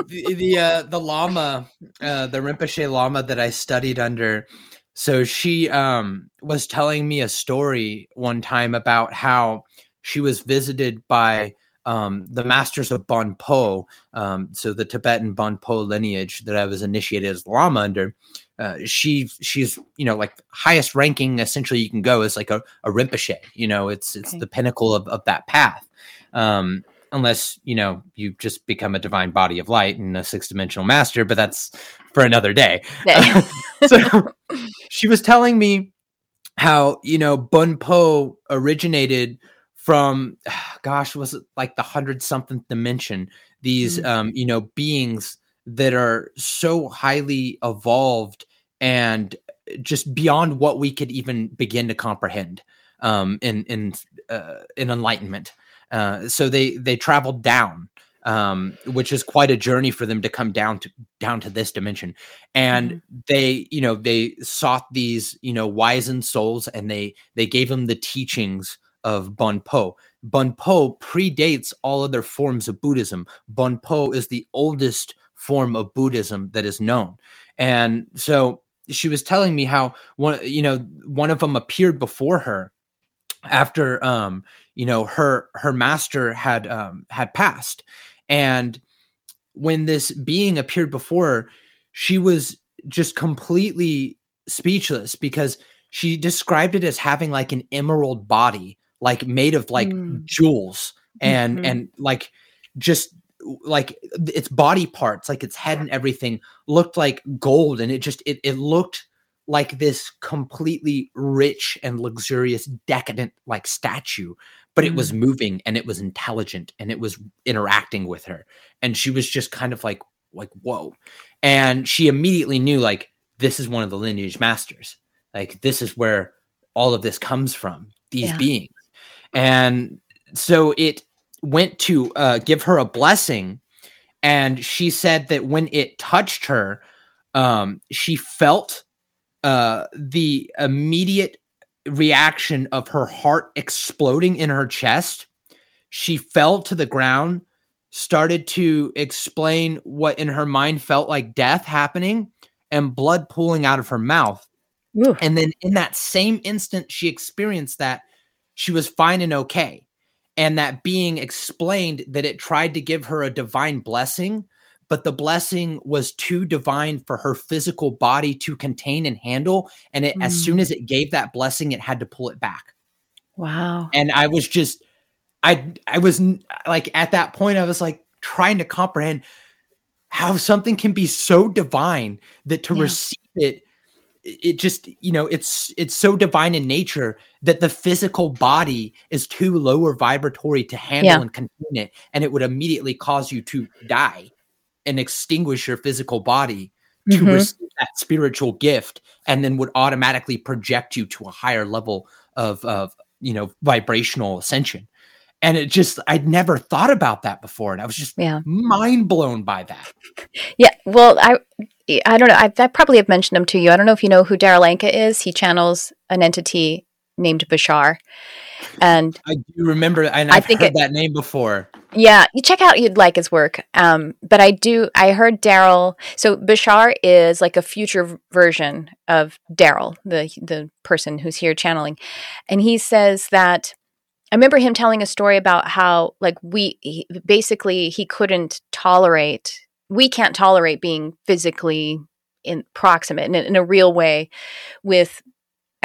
The the, uh, the lama uh, the rinpoche lama that i studied under so she um was telling me a story one time about how she was visited by um, the masters of Bon Po, um, so the Tibetan Bon Po lineage that I was initiated as Lama under. Uh, she she's you know like highest ranking essentially you can go is like a, a Rinpoche. You know, it's it's okay. the pinnacle of, of that path. Um, unless you know you just become a divine body of light and a six dimensional master, but that's for another day. so she was telling me how you know Bon Po originated from gosh was it like the hundred something dimension these mm-hmm. um you know beings that are so highly evolved and just beyond what we could even begin to comprehend um in in uh, in enlightenment uh so they they traveled down um, which is quite a journey for them to come down to down to this dimension. And mm-hmm. they, you know, they sought these, you know, wizened souls, and they they gave them the teachings of Bon Po. Bon Po predates all other forms of Buddhism. Bon Po is the oldest form of Buddhism that is known. And so she was telling me how one you know one of them appeared before her after um you know her her master had um had passed and when this being appeared before her she was just completely speechless because she described it as having like an emerald body like made of like mm. jewels and mm-hmm. and like just like its body parts like its head and everything looked like gold and it just it, it looked like this completely rich and luxurious decadent like statue but mm. it was mm. moving and it was intelligent and it was interacting with her and she was just kind of like like whoa and she immediately knew like this is one of the lineage masters like this is where all of this comes from these yeah. beings and so it went to uh, give her a blessing. And she said that when it touched her um, she felt uh, the immediate reaction of her heart exploding in her chest. She fell to the ground started to explain what in her mind felt like death happening and blood pooling out of her mouth. Ooh. and then in that same instant she experienced that she was fine and okay. And that being explained that it tried to give her a divine blessing, but the blessing was too divine for her physical body to contain and handle. And it, mm. as soon mm. as it gave that blessing, it had to pull it back. Wow. And I was just, I, I was like, at that point, I was like trying to comprehend how something can be so divine that to yeah. receive it it just you know it's it's so divine in nature that the physical body is too lower vibratory to handle yeah. and contain it and it would immediately cause you to die and extinguish your physical body to mm-hmm. receive that spiritual gift and then would automatically project you to a higher level of of you know vibrational ascension and it just I'd never thought about that before, and I was just Yeah. mind blown by that. Yeah, well, I I don't know. I, I probably have mentioned him to you. I don't know if you know who Daryl Anka is. He channels an entity named Bashar, and I do remember, and I I've think heard it- that name before. yeah, you check out. You'd like his work. Um, but I do. I heard Daryl. So Bashar is like a future version of Daryl, the the person who's here channeling, and he says that. I remember him telling a story about how, like, we he, basically he couldn't tolerate. We can't tolerate being physically in proximate in, in a real way with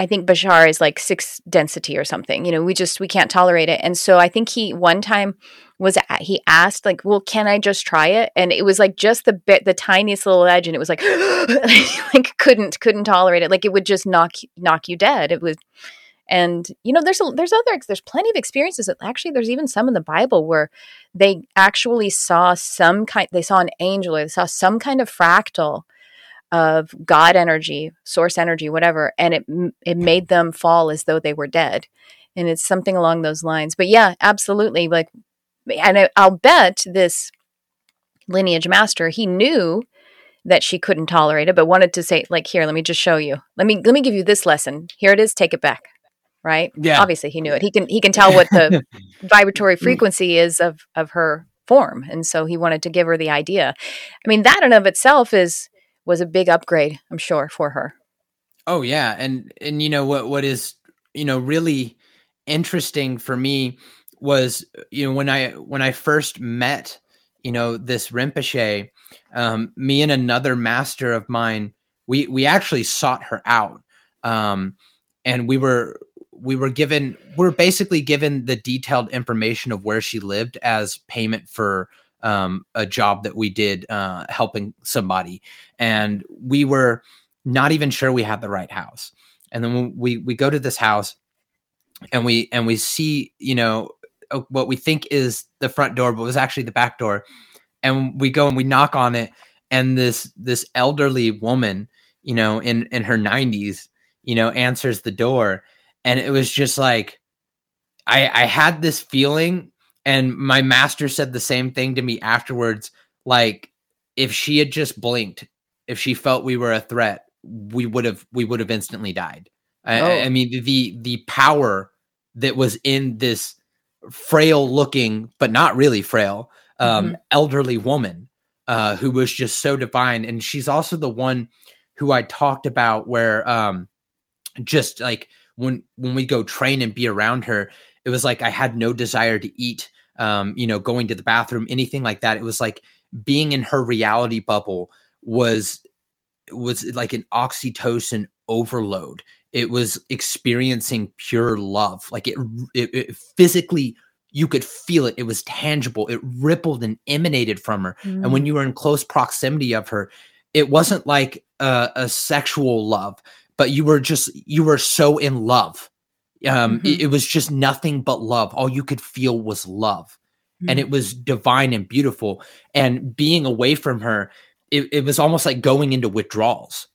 I think Bashar is like six density or something. You know, we just we can't tolerate it. And so I think he one time was a- he asked like, "Well, can I just try it?" And it was like just the bit the tiniest little edge and it was like like couldn't couldn't tolerate it. Like it would just knock knock you dead. It was and you know there's a, there's other there's plenty of experiences that actually there's even some in the bible where they actually saw some kind they saw an angel or they saw some kind of fractal of god energy source energy whatever and it it made them fall as though they were dead. And it's something along those lines. But yeah absolutely like and I, i'll bet this lineage master he knew that she couldn't tolerate it but wanted to say like here let me just show you. Let me let me give you this lesson. Here it is take it back. Right? Yeah. obviously he knew it. He can he can tell what the vibratory mm. frequency is of of her form. And so he wanted to give her the idea. I mean that in of itself is was a big upgrade i'm sure for her. Oh yeah, and and you know what what is you know really interesting for me was you know when I when I first met you know this Rinpoche, um, me and another master of mine, we we actually sought her out, um, and we were we were given we are basically given the detailed information of where she lived as payment for um, a job that we did uh, helping somebody, and we were not even sure we had the right house. And then we we go to this house and we and we see, you know, uh, what we think is the front door, but was actually the back door. And we go and we knock on it, and this this elderly woman, you know, in in her 90s, you know, answers the door. And it was just like I I had this feeling, and my master said the same thing to me afterwards. Like if she had just blinked, if she felt we were a threat, we would have we would have instantly died. I, I- Oh. I mean the the power that was in this frail looking, but not really frail, um, elderly woman uh, who was just so divine, and she's also the one who I talked about where um, just like when when we go train and be around her, it was like I had no desire to eat. Um, you know, going to the bathroom, anything like that. It was like being in her reality bubble was was like an oxytocin overload. It was experiencing pure love. Like it, it, it physically, you could feel it. It was tangible. It rippled and emanated from her. And when you were in close proximity of her, it wasn't like a, a sexual love, but you were just you were so in love. Um, Mhm. it, it was just nothing but love. All you could feel was love, and it was divine and beautiful. And being away from her, it, it was almost like going into withdrawals,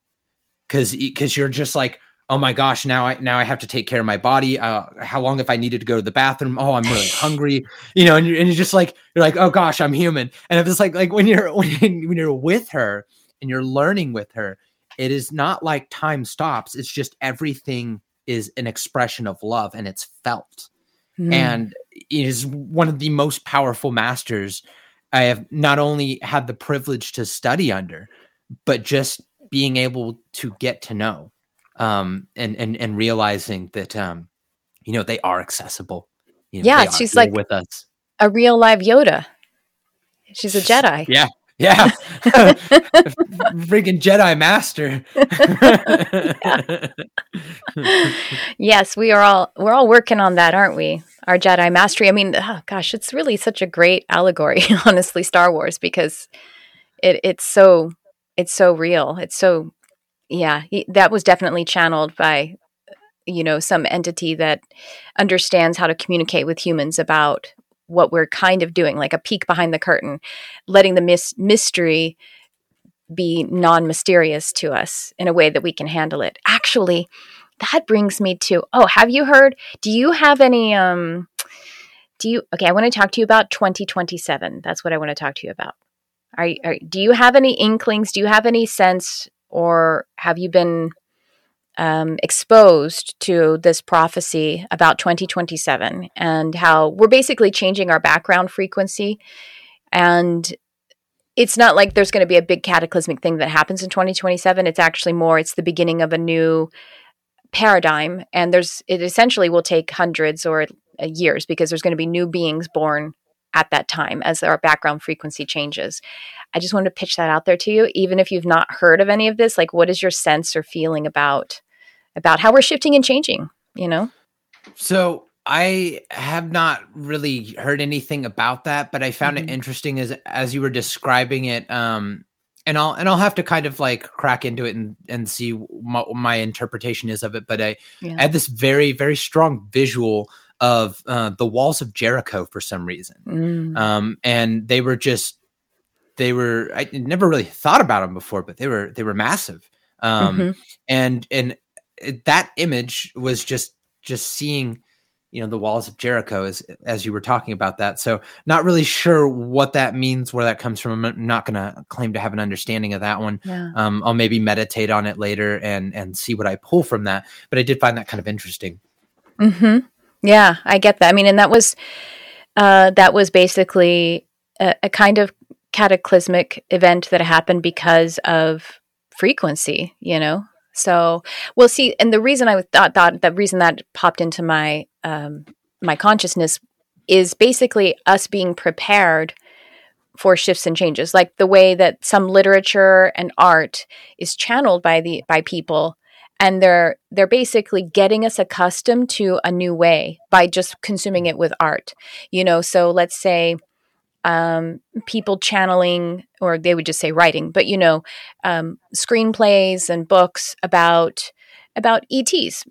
because because you're just like, oh my gosh, now I now I have to take care of my body. Uh, how long if I needed to go to the bathroom? Oh, I'm really hungry, you know. And you're, and you're just like you're like, oh gosh, I'm human. And it was like like when you're when, when you're with her and you're learning with her, it is not like time stops. It's just everything is an expression of love and it's felt Mm. and is one of the most powerful masters I have not only had the privilege to study under, but just being able to get to know, um, and and and realizing that um, you know they are accessible. You know, Yeah, she's like- with us. a real live yoda she's a jedi Yeah, yeah, freaking Jedi master. yes we are all we're all working on that aren't we? Our jedi mastery. I mean oh, gosh it's really such a great allegory honestly star wars because it it's so it's so real. It's so yeah he, that was definitely channeled by you know some entity that understands how to communicate with humans about what we're kind of doing like a peek behind the curtain letting the mis- mystery be non-mysterious to us in a way that we can handle it. Actually that brings me to oh have you heard do you have any um do you okay i want to talk to you about 2027 that's what i want to talk to you about. Are, are do you have any inklings? Do you have any sense? Or have you been um, exposed to this prophecy about 2027 and how we're basically changing our background frequency. And it's not like there's going to be a big cataclysmic thing that happens in 2027 it's actually more it's the beginning of a new paradigm. And there's it essentially will take hundreds or years because there's going to be new beings born at that time as our background frequency changes. I just wanted to pitch that out there to you. Even if you've not heard of any of this like what is your sense or feeling about about how we're shifting and changing, you know? So I have not really heard anything about that, but I found mm-hmm. it interesting as as you were describing it. Um, and I'll and I'll have to kind of like crack into it and and see what my interpretation is of it. But I, yeah. I had this very very strong visual of uh, the walls of Jericho for some reason, mm. um, and they were just they were I never really thought about them before, but they were they were massive. Um, mm-hmm. and and it, that image was just just seeing you know the walls of jericho as as you were talking about that. So not really sure what that means where that comes from. I'm not going to claim to have an understanding of that one. Yeah. um, i'll maybe meditate on it later and and see what i pull from that but i did find that kind of interesting. Hmm yeah i get that. I mean and that was uh that was basically a, a kind of cataclysmic event that happened because of frequency you know so we'll see. And the reason I thought, that the reason that popped into my um, my consciousness is basically us being prepared for shifts and changes, like the way that some literature and art is channeled by the by people and they're they're basically getting us accustomed to a new way by just consuming it with art you know so let's say um, people channeling, or they would just say writing, but you know, um, screenplays and books about about ETs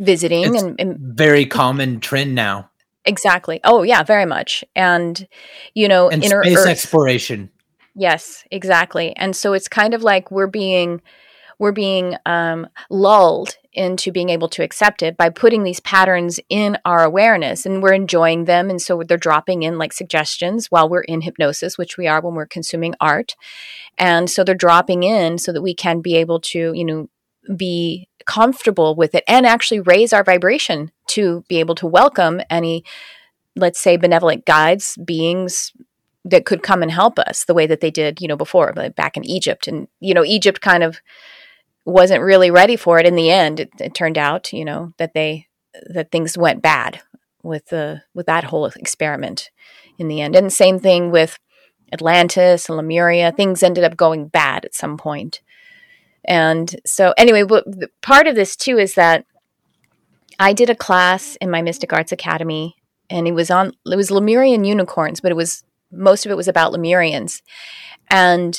visiting and, and very common trend now. Exactly. Oh yeah, very much. And you know, and inner space Earth. exploration. Yes, exactly. And so it's kind of like we're being we're being um, lulled into being able to accept it by putting these patterns in our awareness and we're enjoying them and so they're dropping in like suggestions while we're in hypnosis which we are when we're consuming art. And so they're dropping in so that we can be able to you know be comfortable with it and actually raise our vibration to be able to welcome any let's say benevolent guides beings that could come and help us the way that they did you know before like back in egypt. And you know egypt kind of wasn't really ready for it in the end. It, it, turned out you know that they that things went bad with the with that whole experiment in the end. And same thing with atlantis and lemuria. Things ended up going bad at some point. And so anyway part of this too is that i did a class in my mystic arts academy and it was on it was lemurian unicorns but it was most of it was about lemurians. And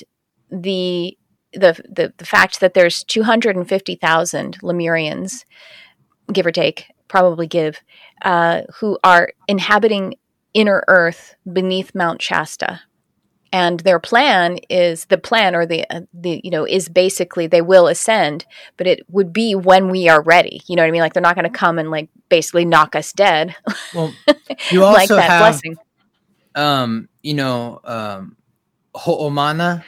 the the, the, the fact that there's 250,000 Lemurians, give or take, probably give, uh, who are inhabiting inner Earth beneath Mount Shasta. And their plan is the plan, or the uh, the you know, is basically they will ascend, but it would be when we are ready. You know what I mean? Like they're not going to come and like basically knock us dead. Well, you also like that have, blessing. um, you know, um, Ho'omana,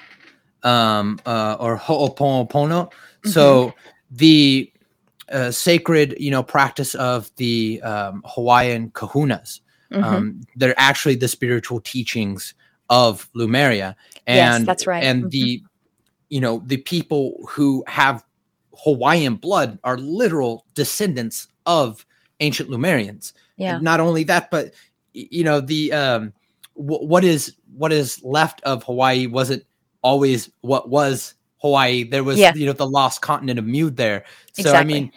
um, uh, or Ho'oponopono. Mm-hmm. So the uh, sacred, you know, practice of the um, Hawaiian kahunas. Mm-hmm. Um, they're actually the spiritual teachings of Lemuria, and yes, that's right. And mm-hmm. the, you know, the people who have Hawaiian blood are literal descendants of ancient Lemurians. Yeah. And not only that, but you know, the um, w- what is what is left of Hawaii wasn't always what was Hawaii. There was yeah. you know the lost continent of Mu there. So exactly. I mean,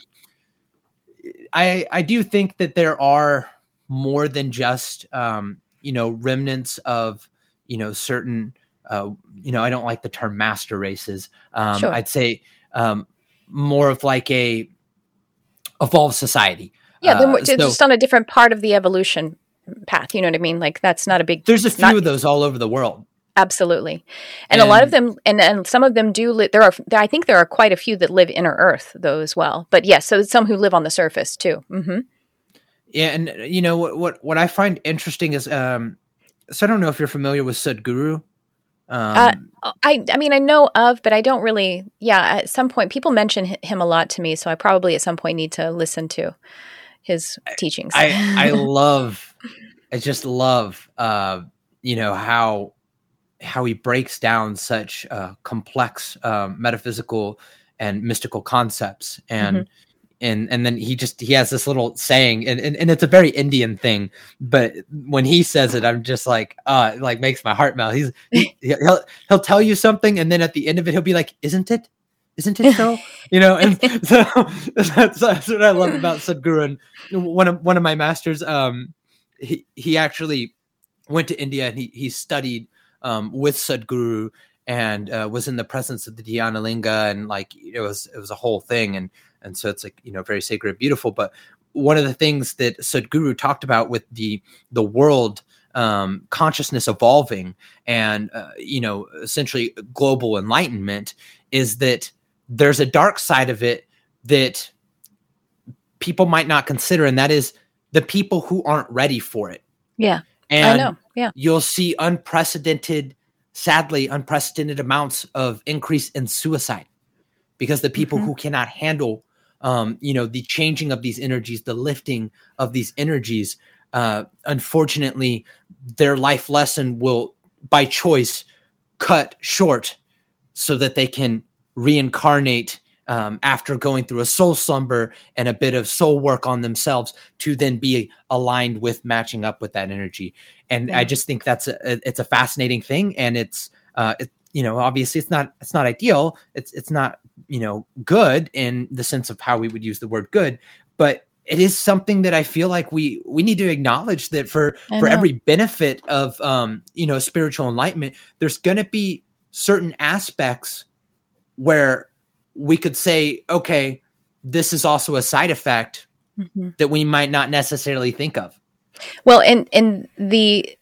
I I do think that there are more than just um, you know remnants of you know certain uh, you know I don't like the term master races. Um, sure. I'd say um, more of like a evolved society. Yeah, uh, so, just on a different part of the evolution path. You know what I mean? Like that's not a big. There's a few not, of those all over the world. Absolutely, and, and, a lot of them, and, and some of them do. Li- there are, I think, there are quite a few that live inner Earth, though, as well. But yes, so some who live on the surface too. Mm-hmm. Yeah, and you know what what what I find interesting is um so I don't know if you're familiar with Sadhguru. Um, uh, I I mean I know of, but I don't really. Yeah, at some point people mention him a lot to me, so I probably at some point need to listen to his teachings. I I love, I just love, uh, you know how how he breaks down such uh, complex um, metaphysical and mystical concepts. And. Mm-hmm. and and then he just he has this little saying and, and, and it's a very indian thing but when he says it i'm just like uh like makes my heart melt. He's he, he'll he'll tell you something and then at the end of it he'll be like isn't it? Isn't it so? You know and so that's, that's what i love about sadhguru. And one of one of my masters um he he actually went to india and he he studied um with sadhguru and uh, was in the presence of the Dhyana Linga and like it was it was a whole thing. And and so it's like you know very sacred beautiful. But one of the things that sadhguru talked about with the the world um, consciousness evolving and uh, you know essentially global enlightenment is that there's a dark side of it that people might not consider and that is the people who aren't ready for it. Yeah and I know. yeah you'll see unprecedented sadly unprecedented amounts of increase in suicide because the people mm-hmm. who cannot handle um, you know, the changing of these energies, the lifting of these energies. Uh, unfortunately, their life lesson will, by choice, cut short so that they can reincarnate um, after going through a soul slumber and a bit of soul work on themselves to then be aligned with matching up with that energy. And yeah. I just think that's a, it's a fascinating thing, and it's uh, it, you know obviously it's not it's not ideal it's it's not you know good in the sense of how we would use the word good but it is something that i feel like we we need to acknowledge that for for every benefit of um you know spiritual enlightenment there's going to be certain aspects where we could say okay this is also a side effect mm-hmm. that we might not necessarily think of well and and the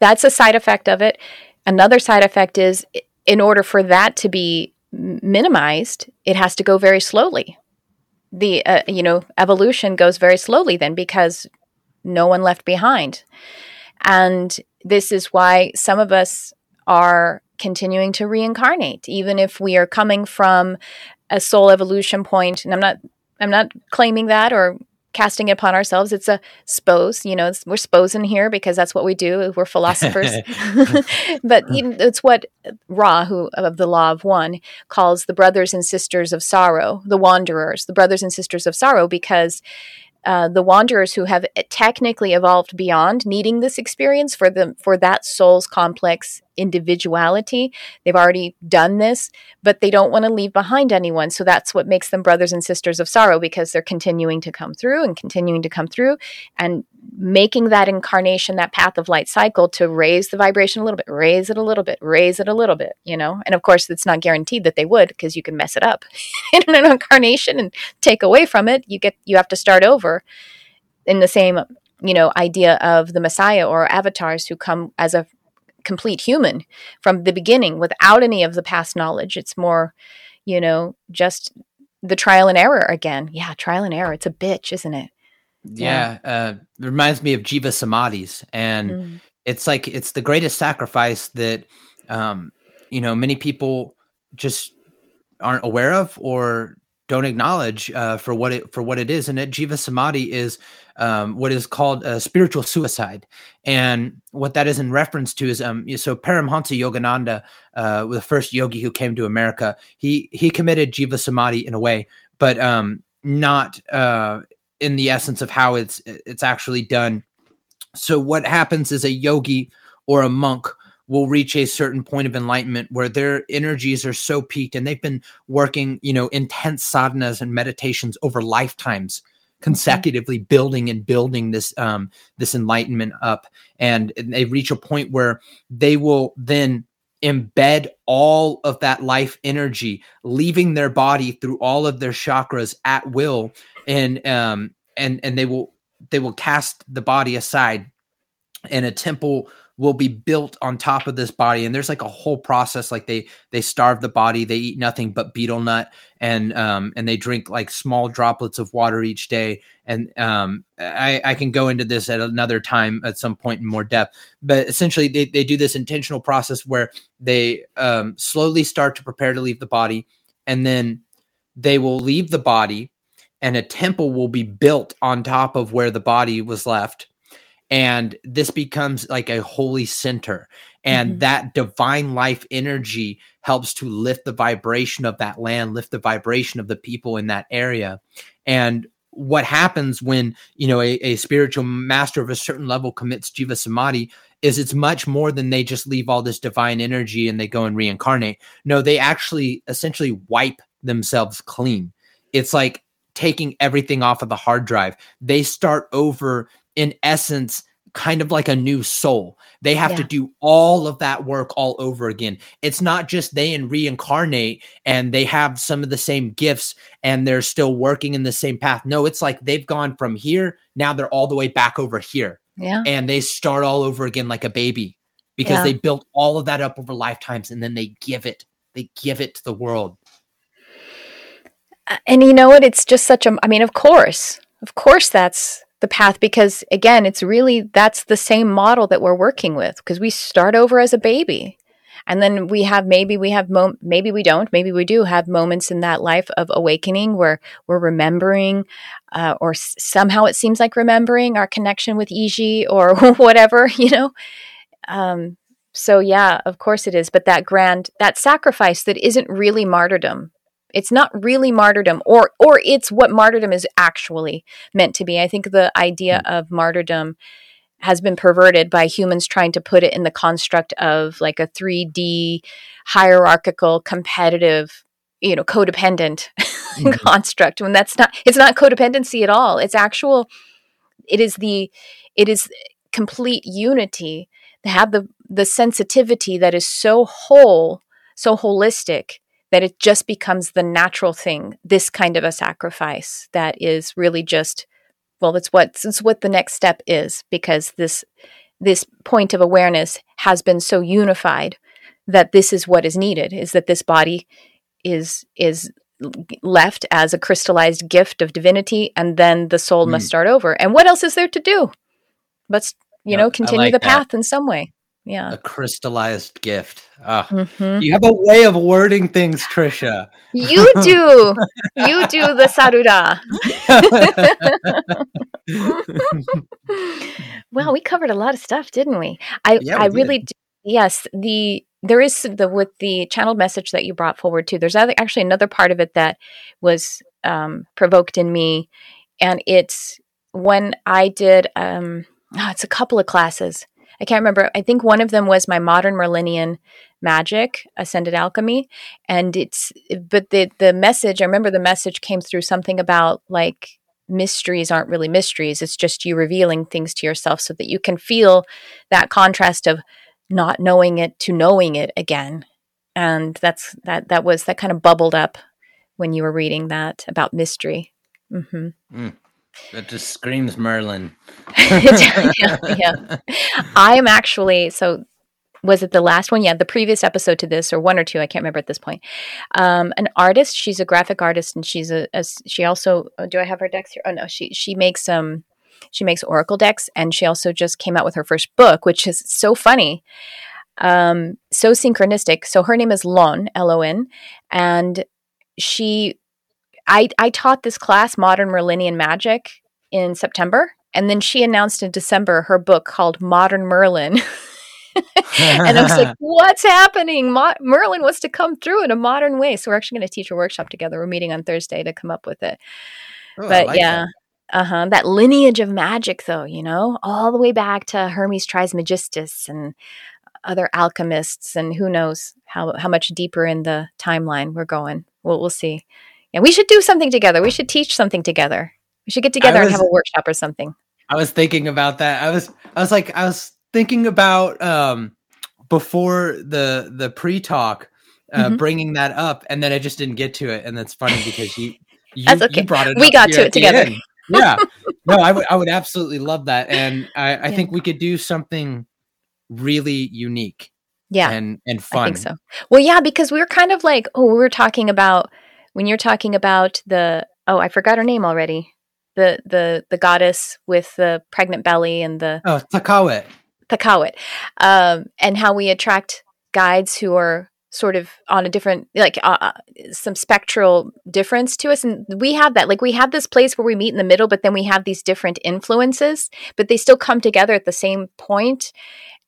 that's a side effect of it Another side effect is in order for that to be minimized, it has to go very slowly. The uh, you know evolution goes very slowly then because no one left behind, and this is why some of us are continuing to reincarnate, even if we are coming from a soul evolution point. And I'm not I'm not claiming that or casting it upon ourselves. It's a spose, you know, we're sposing here because that's what we do. We're philosophers. but it's what Ra, who of the law of one, calls the brothers and sisters of sorrow, the wanderers, the brothers and sisters of sorrow, because uh, the wanderers who have technically evolved beyond needing this experience for them for that soul's complex individuality. They've already done this, but they don't want to leave behind anyone. So that's what makes them brothers and sisters of sorrow because they're continuing to come through and continuing to come through and making that incarnation, that path of light cycle to raise the vibration a little bit, raise it a little bit, raise it a little bit, you know? And of course, it's not guaranteed that they would because you can mess it up in an incarnation and take away from it. You get, you have to start over in the same you know idea of the messiah or avatars who come as a complete human from the beginning without any of the past knowledge. It's more, you know, just the trial and error again. Yeah, trial and error. It's a bitch, isn't it? Yeah, yeah. Uh, it reminds me of Jiva Samadhis, and mm. it's like it's the greatest sacrifice that um, you know many people just aren't aware of or don't acknowledge uh, for what it for what it is. And that Jiva Samadhi is um, what is called a spiritual suicide, and what that is in reference to is um, so Paramhansa Yogananda, uh, the first yogi who came to America, he he committed Jiva Samadhi in a way, but um, not uh, in the essence of how it's it's actually done. So what happens is a yogi or a monk will reach a certain point of enlightenment where their energies are so peaked and they've been working, you know, intense sadhanas and meditations over lifetimes consecutively mm-hmm. building and building this um this enlightenment up and they reach a point where they will then embed all of that life energy leaving their body through all of their chakras at will and um and and they will they will cast the body aside and a temple will be built on top of this body and there's like a whole process like they they starve the body they eat nothing but betel nut and um and they drink like small droplets of water each day and um i i can go into this at another time at some point in more depth but essentially they, they do this intentional process where they um slowly start to prepare to leave the body and then they will leave the body and a temple will be built on top of where the body was left and this becomes like a holy center. And mm-hmm. that divine life energy helps to lift the vibration of that land lift the vibration of the people in that area. And what happens when you know a, a spiritual master of a certain level commits jiva samadhi is it's much more than they just leave all this divine energy and they go and reincarnate. No they actually essentially wipe themselves clean. It's like taking everything off of the hard drive. They start over in essence kind of like a new soul. They have yeah. to do all of that work all over again. It's not just they and reincarnate and they have some of the same gifts and they're still working in the same path. No, it's like they've gone from here, now they're all the way back over here. Yeah. And they start all over again like a baby because yeah. they built all of that up over lifetimes and then they give it. They give it to the world. Uh, and you know what? It's just such a I mean, of course. Of course that's the path because again it's really that's the same model that we're working with because we start over as a baby. And then we have maybe we have mo- maybe we don't maybe we do have moments in that life of awakening where we're remembering uh, or s- somehow it seems like remembering our connection with Iji or whatever you know? Um, so yeah of course it is. But that grand that sacrifice that isn't really martyrdom it's not really martyrdom, or or it's what martyrdom is actually meant to be. I think the idea mm. of martyrdom has been perverted by humans trying to put it in the construct of like a 3D hierarchical competitive you know codependent mm-hmm. construct when that's not it's not codependency at all it's actual it is the it is complete unity to have the the sensitivity that is so whole so holistic that it just becomes the natural thing this kind of a sacrifice that is really just well it's what it's what the next step is because this this point of awareness has been so unified that this is what is needed is that this body is is left as a crystallized gift of divinity and then the soul mm. must start over. And what else is there to do? But you know continue like the path in some way yeah. A crystallized gift. Oh, mm-hmm. you have a way of wording things trisha you do. You do the saruda well we covered a lot of stuff didn't we? I yeah, we i really do, yes the there is the with the channeled message that you brought forward too there's actually another part of it that was um, provoked in me. And it's when i did um, oh, it's a couple of classes I can't remember. I think one of them was my modern Merlinian magic, ascended alchemy, and it's but the the message. I remember the message came through something about like mysteries aren't really mysteries. It's just you revealing things to yourself so that you can feel that contrast of not knowing it to knowing it again. And that's that that was that kind of bubbled up when you were reading that about mystery. Mm-hmm. Mm. That just screams Merlin. yeah, yeah. I am actually so was it the last one? Yeah, the previous episode to this, or one or two, I can't remember at this point. Um, an artist. She's a graphic artist, and she's a, a she also. Oh, do I have her decks here? Oh no, she she makes um she makes oracle decks, and she also just came out with her first book, which is so funny, um, so synchronistic. So her name is Lon L O N, and she I, I taught this class, Modern Merlinian Magic, in September. And then she announced in December her book called Modern Merlin. and I was like, what's happening? Mo- Merlin wants to come through in a modern way. So we're actually going to teach a workshop together. We're meeting on Thursday to come up with it. Oh, but like yeah. That. Uh-huh. That lineage of magic, though, you know, all the way back to Hermes Trismegistus and other alchemists, and who knows how how much deeper in the timeline we're going. Well, we'll see. Yeah, we should do something together. We should teach something together. We should get together was, and have a workshop or something. I was thinking about that. I was I was like I was thinking about um before the the pre-talk uh, mm-hmm. bringing that up and then I just didn't get to it and that's funny because you you, that's okay. you brought it we got to it together. yeah. No, I would I would absolutely love that and I I yeah. think we could do something really unique. Yeah. And and fun. I think so. Well, yeah, because we were kind of like, oh, we were talking about when you're talking about the oh, I forgot her name already. The the the goddess with the pregnant belly and the oh Takawet. Takawet. Um, and how we attract guides who are sort of on a different like uh, uh, some spectral difference to us and we have that like we have this place where we meet in the middle but then we have these different influences but they still come together at the same point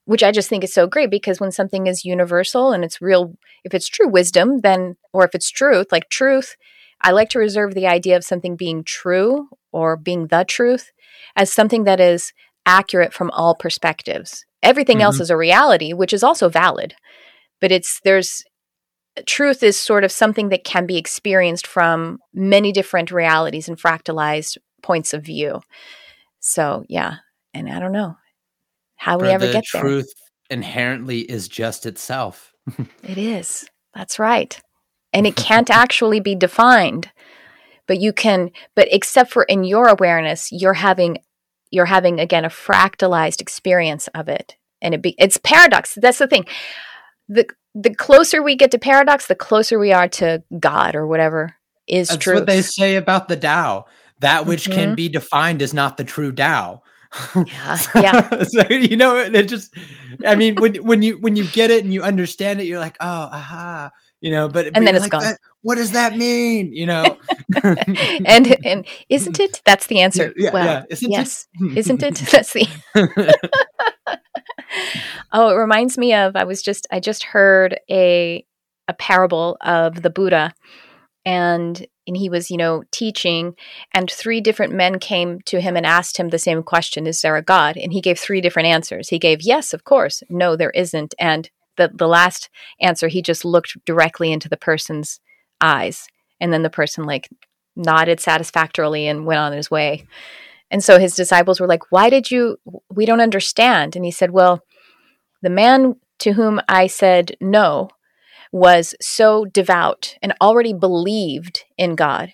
which i just think is so great because when something is universal and it's real if it's true wisdom then or if it's truth like truth i like to reserve the idea of something being true or being the truth as something that is accurate from all perspectives everything mm-hmm. else is a reality which is also valid but it's there's truth is sort of something that can be experienced from many different realities and fractalized points of view. So yeah, and I don't know how we ever the get there. Truth inherently is just itself. it is. That's right. And it can't actually be defined. But you can but except for in your awareness, you're having you're having again a fractalized experience of it. And it be it's paradox. That's the thing the the closer we get to paradox, the closer we are to God or whatever is true. That's truth. what they say about the Tao. That which mm-hmm. can be defined is not the true Tao. Yeah, so, yeah. so, you know, it just. I mean, when when you when you get it and you understand it, you're like, oh, aha, you know. But and but then it's like, gone. What does that mean? You know. and and isn't it? That's the answer. Yeah, well, yeah. Isn't yes, is isn't it? That's the. oh, it reminds me of I was just I just heard a a parable of the Buddha and and he was you know teaching and three different men came to him and asked him the same question is there a god? And he gave three different answers. He gave yes of course. No there isn't. And the the last answer he just looked directly into the person's eyes. And then the person like nodded satisfactorily and went on his way. And so his disciples were like, Why did you? We don't understand. And he said, Well, the man to whom I said no was so devout and already believed in God.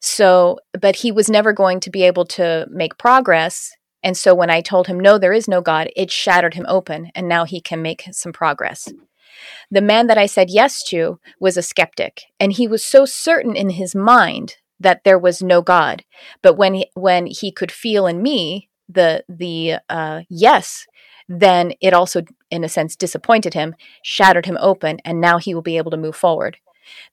So, but he was never going to be able to make progress. And so when I told him, no, there is no God, it shattered him open. And now he can make some progress. The man that I said yes to was a skeptic. And he was so certain in his mind that there was no God. But when he, when he could feel in me the the uh, yes, then it also, in a sense, disappointed him, shattered him open, and now he will be able to move forward.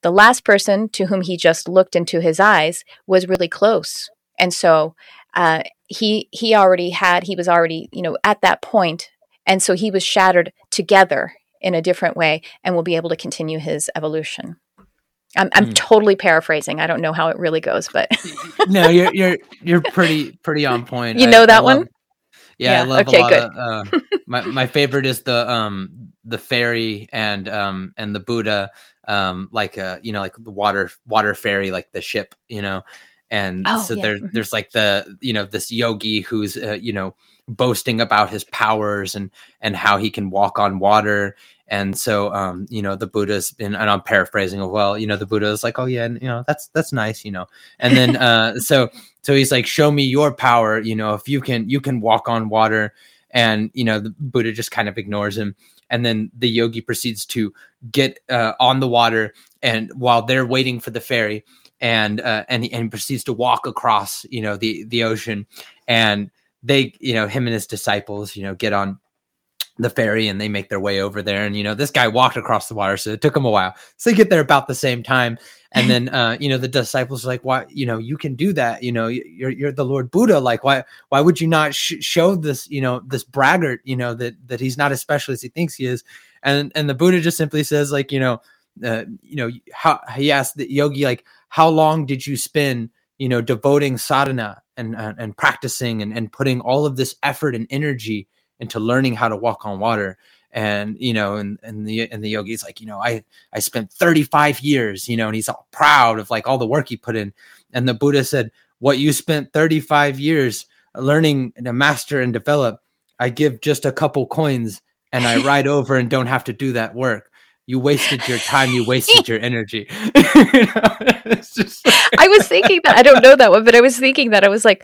The last person to whom he just looked into his eyes was really close, and so uh, he he already had he was already you know at that point, and so he was shattered together in a different way, and will be able to continue his evolution. I'm, I'm mm. totally paraphrasing. I don't know how it really goes, but no, you're you're you're pretty pretty on point. You know I, that I love, one? Yeah, yeah, I love okay, a lot good. Of, uh, my my favorite is the um the fairy and um and the Buddha um like uh you know like the water water fairy like the ship you know and oh, so yeah. there mm-hmm. there's like the you know this yogi who's uh, you know boasting about his powers and and how he can walk on water and so, um, you know, the Buddha's been, and I'm paraphrasing as well, you know, the Buddha is like, oh yeah, and you know, that's, that's nice, you know, and then, uh, so, so he's like, show me your power, you know, if you can, you can walk on water. And, you know, the Buddha just kind of ignores him. And then the yogi proceeds to get, uh, on the water. And while they're waiting for the ferry, and, uh, and, he, and he proceeds to walk across, you know, the, the ocean and they, you know, him and his disciples, you know, get on, the ferry and they make their way over there. And, you know, this guy walked across the water, so it took him a while. So they get there about the same time. And then, uh, you know, the disciples are like, why, you know, you can do that. You know, you're, you're the Lord Buddha. Like, why, why would you not sh- show this, you know, this braggart, you know, that, that he's not as special as he thinks he is. And, and the Buddha just simply says like, you know, uh, you know, how he asked the yogi, like, how long did you spend, you know, devoting sadhana and, uh, and practicing and, and putting all of this effort and energy into learning how to walk on water. And you know and and the and the yogi's like you know i i spent 35 years you know and he's all proud of like all the work he put in. And the buddha said what you spent 35 years learning to master and develop i give just a couple coins and i ride over and don't have to do that work you wasted your time you wasted your energy just i was thinking that i don't know that one but i was thinking that i was like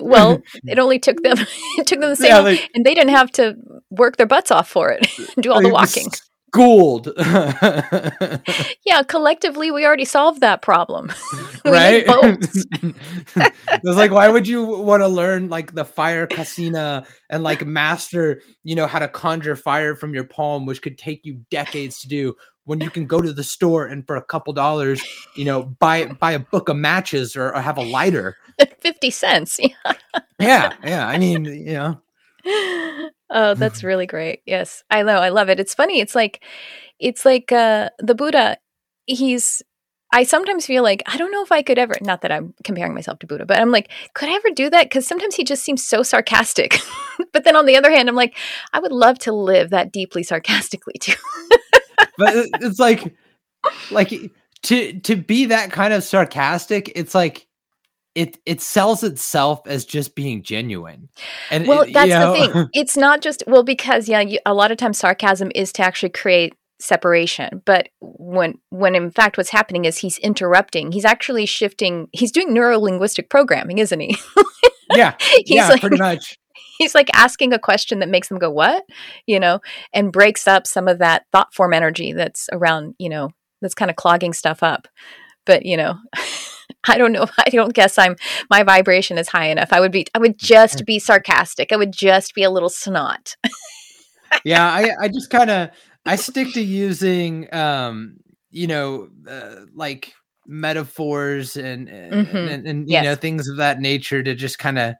well it only took them it took them the same yeah, like, and they didn't have to work their butts off for it, do all oh, the walking. Schooled. yeah, collectively, we already solved that problem. right? it's like, why would you want to learn like the fire kasina and like master, you know, how to conjure fire from your palm, which could take you decades to do when you can go to the store and for a couple dollars, you know, buy buy a book of matches or, or have a lighter. 50 cents. Yeah. yeah. Yeah. I mean, you know. Oh, that's really great. Yes. I know. I love it. It's funny. It's like it's like uh the Buddha, he's I sometimes feel like I don't know if I could ever not that I'm comparing myself to Buddha, but I'm like, could I ever do that? Because sometimes he just seems so sarcastic. but then on the other hand, I'm like, I would love to live that deeply sarcastically too. but it's like like to to be that kind of sarcastic, it's like it it sells itself as just being genuine. And well, it, that's know, the thing. It's not just well because yeah, you, a lot of times sarcasm is to actually create separation. But when when in fact what's happening is he's interrupting. He's actually shifting he's doing neuro linguistic programming isn't he? Yeah. He's yeah like, pretty much. he's like asking a question that makes them go what? You know and breaks up some of that thought form energy that's around you know that's kind of clogging stuff up. But you know i don't know i don't guess i'm my vibration is high enough i would be i would just be sarcastic i would just be a little snot yeah i i just kind of i stick to using um you know uh, like metaphors and mm-hmm. and, and, you yes. know things of that nature to just kind of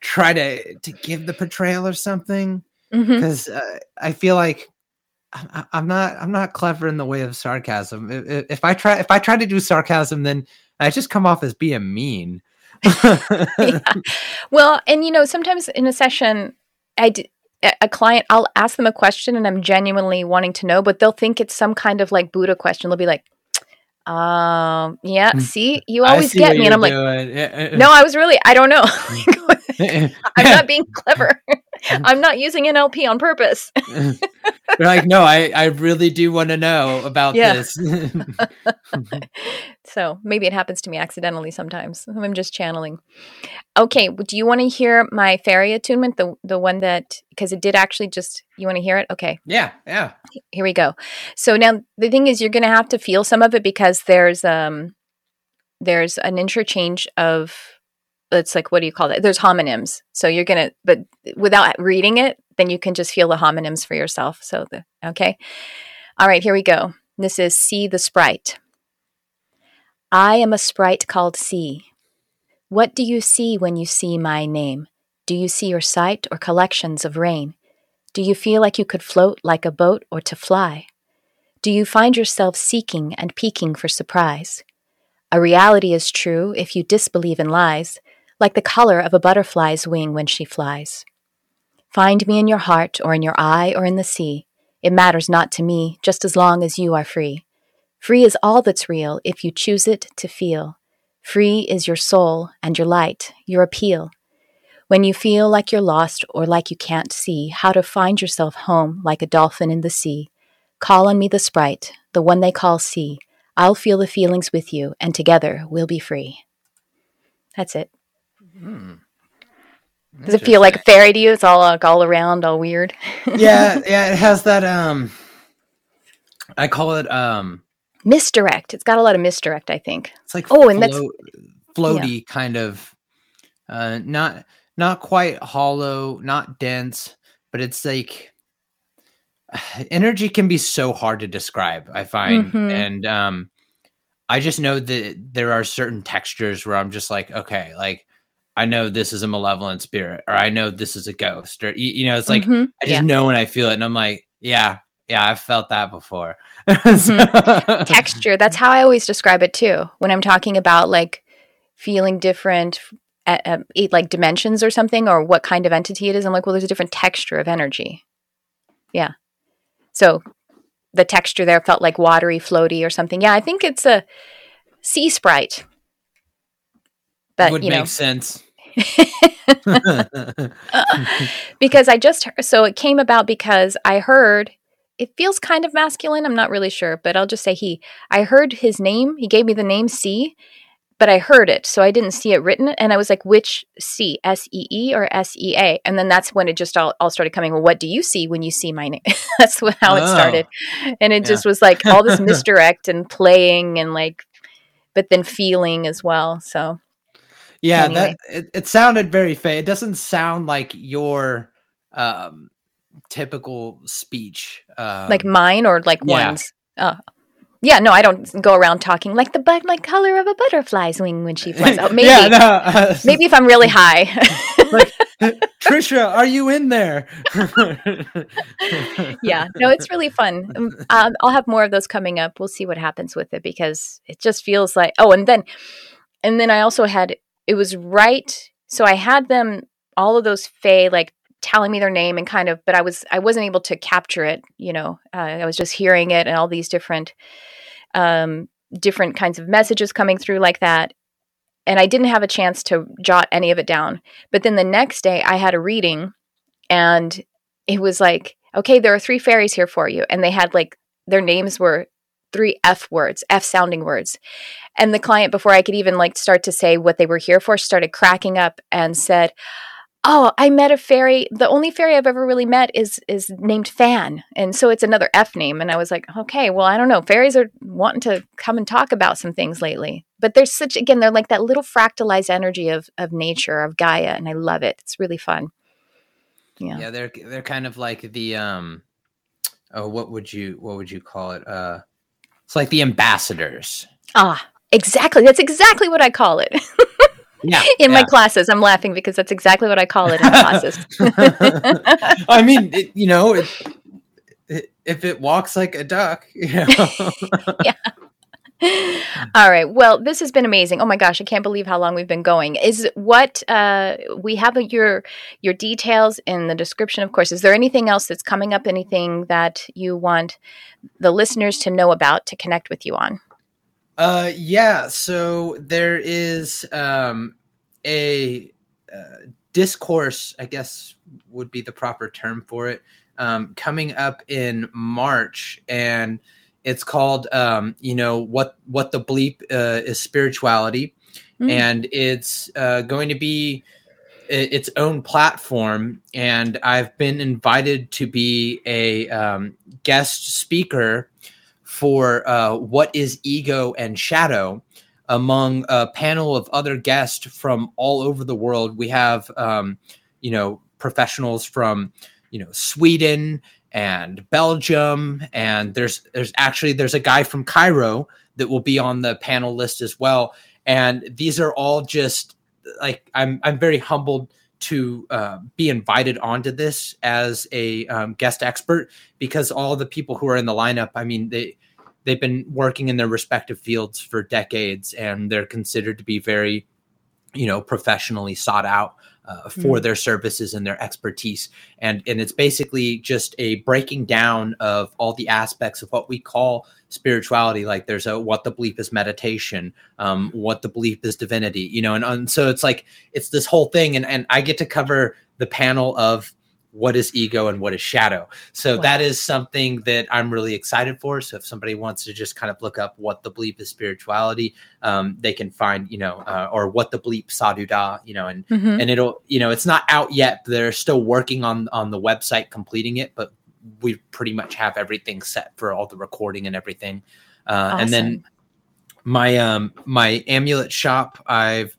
try to to give the portrayal or something because mm-hmm. uh, I feel like I, am not I'm not clever in the way of sarcasm. If, if, I try if I try to do sarcasm, then I just come off as being mean. yeah. Well, and you know, sometimes in a session, I d- a client I'll ask them a question and I'm genuinely wanting to know, but they'll think it's some kind of like Buddha question. They'll be like, um, yeah, hmm. see, you always get me. And I'm doing. like, no, I was really, I don't know. I'm not being clever. I'm not using NLP on purpose. They're like, no, I, I really do want to know about yeah. this. So maybe it happens to me accidentally sometimes. I'm just channeling. Okay, do you want to hear my fairy attunement? The the one that because it did actually just you want to hear it? Okay. Yeah, yeah. Here we go. So now the thing is you're gonna have to feel some of it because there's um there's an interchange of it's like what do you call that there's homonyms so you're gonna but without reading it then you can just feel the homonyms for yourself so the okay all right here we go this is see the sprite i am a sprite called Sea. what do you see when you see my name do you see your sight or collections of rain do you feel like you could float like a boat or to fly do you find yourself seeking and peeking for surprise a reality is true if you disbelieve in lies like the color of a butterfly's wing when she flies. Find me in your heart, or in your eye, or in the sea. It matters not to me, just as long as you are free. Free is all that's real if you choose it to feel. Free is your soul and your light, your appeal. When you feel like you're lost or like you can't see how to find yourself home like a dolphin in the sea, call on me the sprite, the one they call sea. I'll feel the feelings with you, and together we'll be free. That's it. Hmm. Does it feel like a fairy to you? It's all like all around, all weird. yeah, yeah. It has that. Um, I call it um misdirect. It's got a lot of misdirect. I think it's like oh, and that's floaty yeah. kind of, uh, not not quite hollow, not dense, but it's like energy can be so hard to describe. I find, mm-hmm. and um, I just know that there are certain textures where I'm just like, okay, like I know this is a malevolent spirit, or I know this is a ghost, or you, you know, it's like mm-hmm. I just yeah. know when I feel it, and I'm like, yeah, yeah, I've felt that before. Mm-hmm. Texture. That's how I always describe it too. When I'm talking about like feeling different, at, uh, like dimensions or something, or what kind of entity it is. I'm like, well, there's a different texture of energy. Yeah. So the texture there felt like watery, floaty, or something. Yeah, I think it's a sea sprite. But would you know, make sense. because I just so it came about because I heard it feels kind of masculine. I'm not really sure, but I'll just say he. I heard his name. He gave me the name C, but I heard it, so I didn't see it written. And I was like, which C, S E E or S E A? And then that's when it just all, all started coming. Well, what do you see when you see my name? that's how it started. Oh. And it yeah. just was like all this misdirect and playing and like, but then feeling as well. So, yeah, anyway. that it, it sounded very fake. It doesn't sound like your um, typical speech, um, like mine or like yeah. one's. Oh, yeah, no, I don't go around talking like the but like color of a butterfly's wing when she flies out. Maybe, yeah, no, uh, maybe if I'm really high. like, Trisha, are you in there? yeah, no, it's really fun. Um, um, I'll have more of those coming up. We'll see what happens with it because it just feels like. Oh, and then, and then I also had it was right. So I had them all of those Fey like telling me their name and kind of, but I was I wasn't able to capture it. You know, uh, I was just hearing it and all these different um, different kinds of messages coming through like that. And I didn't have a chance to jot any of it down. But then the next day I had a reading and it was like, okay, there are three fairies here for you. And they had like, their names were three F words, F sounding words. And the client, before I could even like start to say what they were here for, started cracking up and said, oh, I met a fairy. The only fairy I've ever really met is is named Fan, and so it's another F name. And I was like, okay, well, I don't know. Fairies are wanting to come and talk about some things lately, but there's such again, they're like that little fractalized energy of of nature of Gaia, and I love it. It's really fun. Yeah, yeah, they're they're kind of like the um, oh, what would you what would you call it? Uh, it's like the ambassadors. Ah, exactly. That's exactly what I call it. Yeah, in yeah. my classes, I'm laughing because that's exactly what I call it in classes. I mean, it, you know, it, it, if it walks like a duck, you know. yeah. All right. Well, this has been amazing. Oh my gosh, I can't believe how long we've been going. Is what uh, we have your your details in the description. Of course, is there anything else that's coming up? Anything that you want the listeners to know about to connect with you on? Uh, yeah. So there is um, a uh, discourse, I guess would be the proper term for it, um, coming up in March, and it's called, um, you know, what what the bleep uh, is spirituality, mm. and it's uh, going to be its own platform and i've been invited to be a um, guest speaker for uh, what is ego and shadow among a panel of other guests from all over the world. We have, um, you know, professionals from, you know, Sweden and Belgium, and there's there's actually there's a guy from Cairo that will be on the panel list as well. And these are all just like I'm I'm very humbled to uh, be invited onto this as a um, guest expert because all the people who are in the lineup, I mean, they they've been working in their respective fields for decades and they're considered to be very you know professionally sought out uh, for mm. their services and their expertise and and it's basically just a breaking down of all the aspects of what we call spirituality like there's a what the bleep is meditation um, what the bleep is divinity you know and, and so it's like it's this whole thing and and i get to cover the panel of what is ego and what is shadow. So wow. that is something that I'm really excited for. So if somebody wants to just kind of look up what the bleep is spirituality, um, they can find, you know, uh, or what the bleep sadhu da, you know, and mm-hmm. and it'll, you know, it's not out yet. They're still working on on the website completing it, but we pretty much have everything set for all the recording and everything. Uh, awesome. And then my um my amulet shop, I've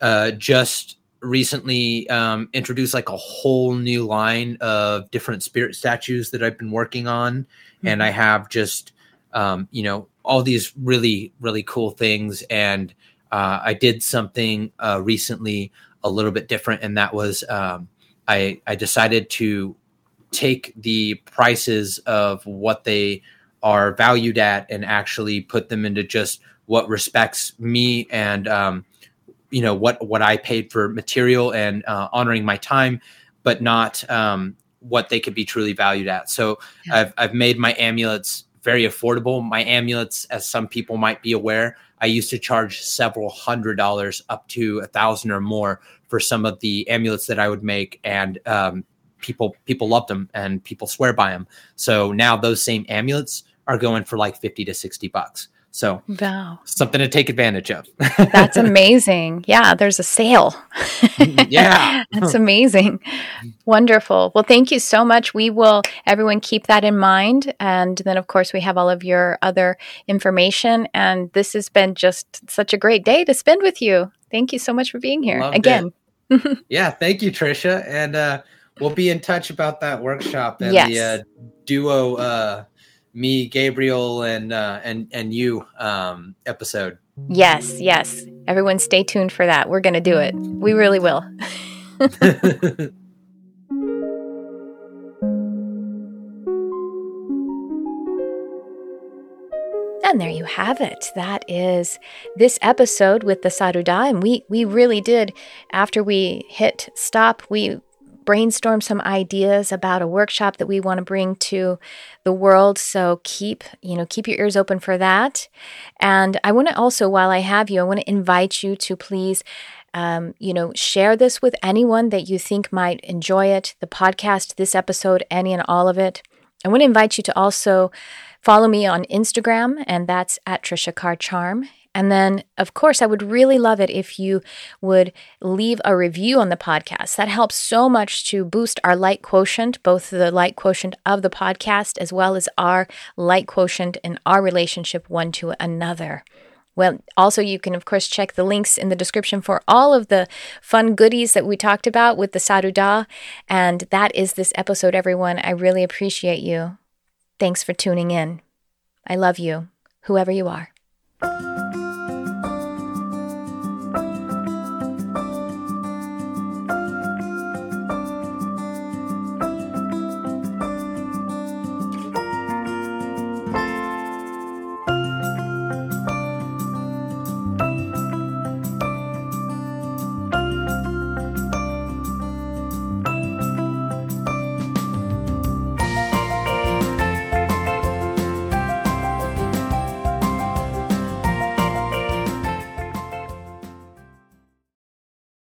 uh, just recently um, introduced like a whole new line of different spirit statues that I've been working on, mm-hmm. and I mm-hmm. have just um, you know all these really really cool things. And uh, I did something uh, recently a little bit different, and that was um, I I decided to take the prices of what they are valued at and actually put them into just what respects me and um, you know what what I paid for material and uh, honoring my time, but not um, what they could be truly valued at. So yeah. I've I've made my amulets very affordable. My amulets, as some people might be aware, I used to charge several hundred dollars up to a thousand or more for some of the amulets that I would make, and um, people people loved them and people swear by them. So now those same amulets are going for like fifty to sixty bucks. So wow. something to take advantage of. That's amazing. Yeah, there's a sale. yeah. That's amazing. Wonderful. Well, thank you so much. We will everyone keep that in mind and then of course we have all of your other information and this has been just such a great day to spend with you. Thank you so much for being here Loved again. yeah, thank you Trisha and uh we'll be in touch about that workshop and Yes. the uh, duo uh me Gabriel and uh and and you um episode. Yes, yes. Everyone stay tuned for that. We're going to do it. We really will. And there you have it. That is this episode with the Saruda. And we, we really did, after we hit stop, we brainstormed some ideas about a workshop that we want to bring to the world. So keep, you know, keep your ears open for that. And I want to also, while I have you, I want to invite you to please um, you know, share this with anyone that you think might enjoy it, the podcast, this episode, any and all of it. I want to invite you to also follow me on Instagram, and that's at Trisha Carr Charm. And then, of course, I would really love it if you would leave a review on the podcast. That helps so much to boost our light quotient, both the light quotient of the podcast as well as our light quotient in our relationship one to another. Well, also, you can, of course, check the links in the description for all of the fun goodies that we talked about with the Saruda. And that is this episode, everyone. I really appreciate you. Thanks for tuning in. I love you, whoever you are.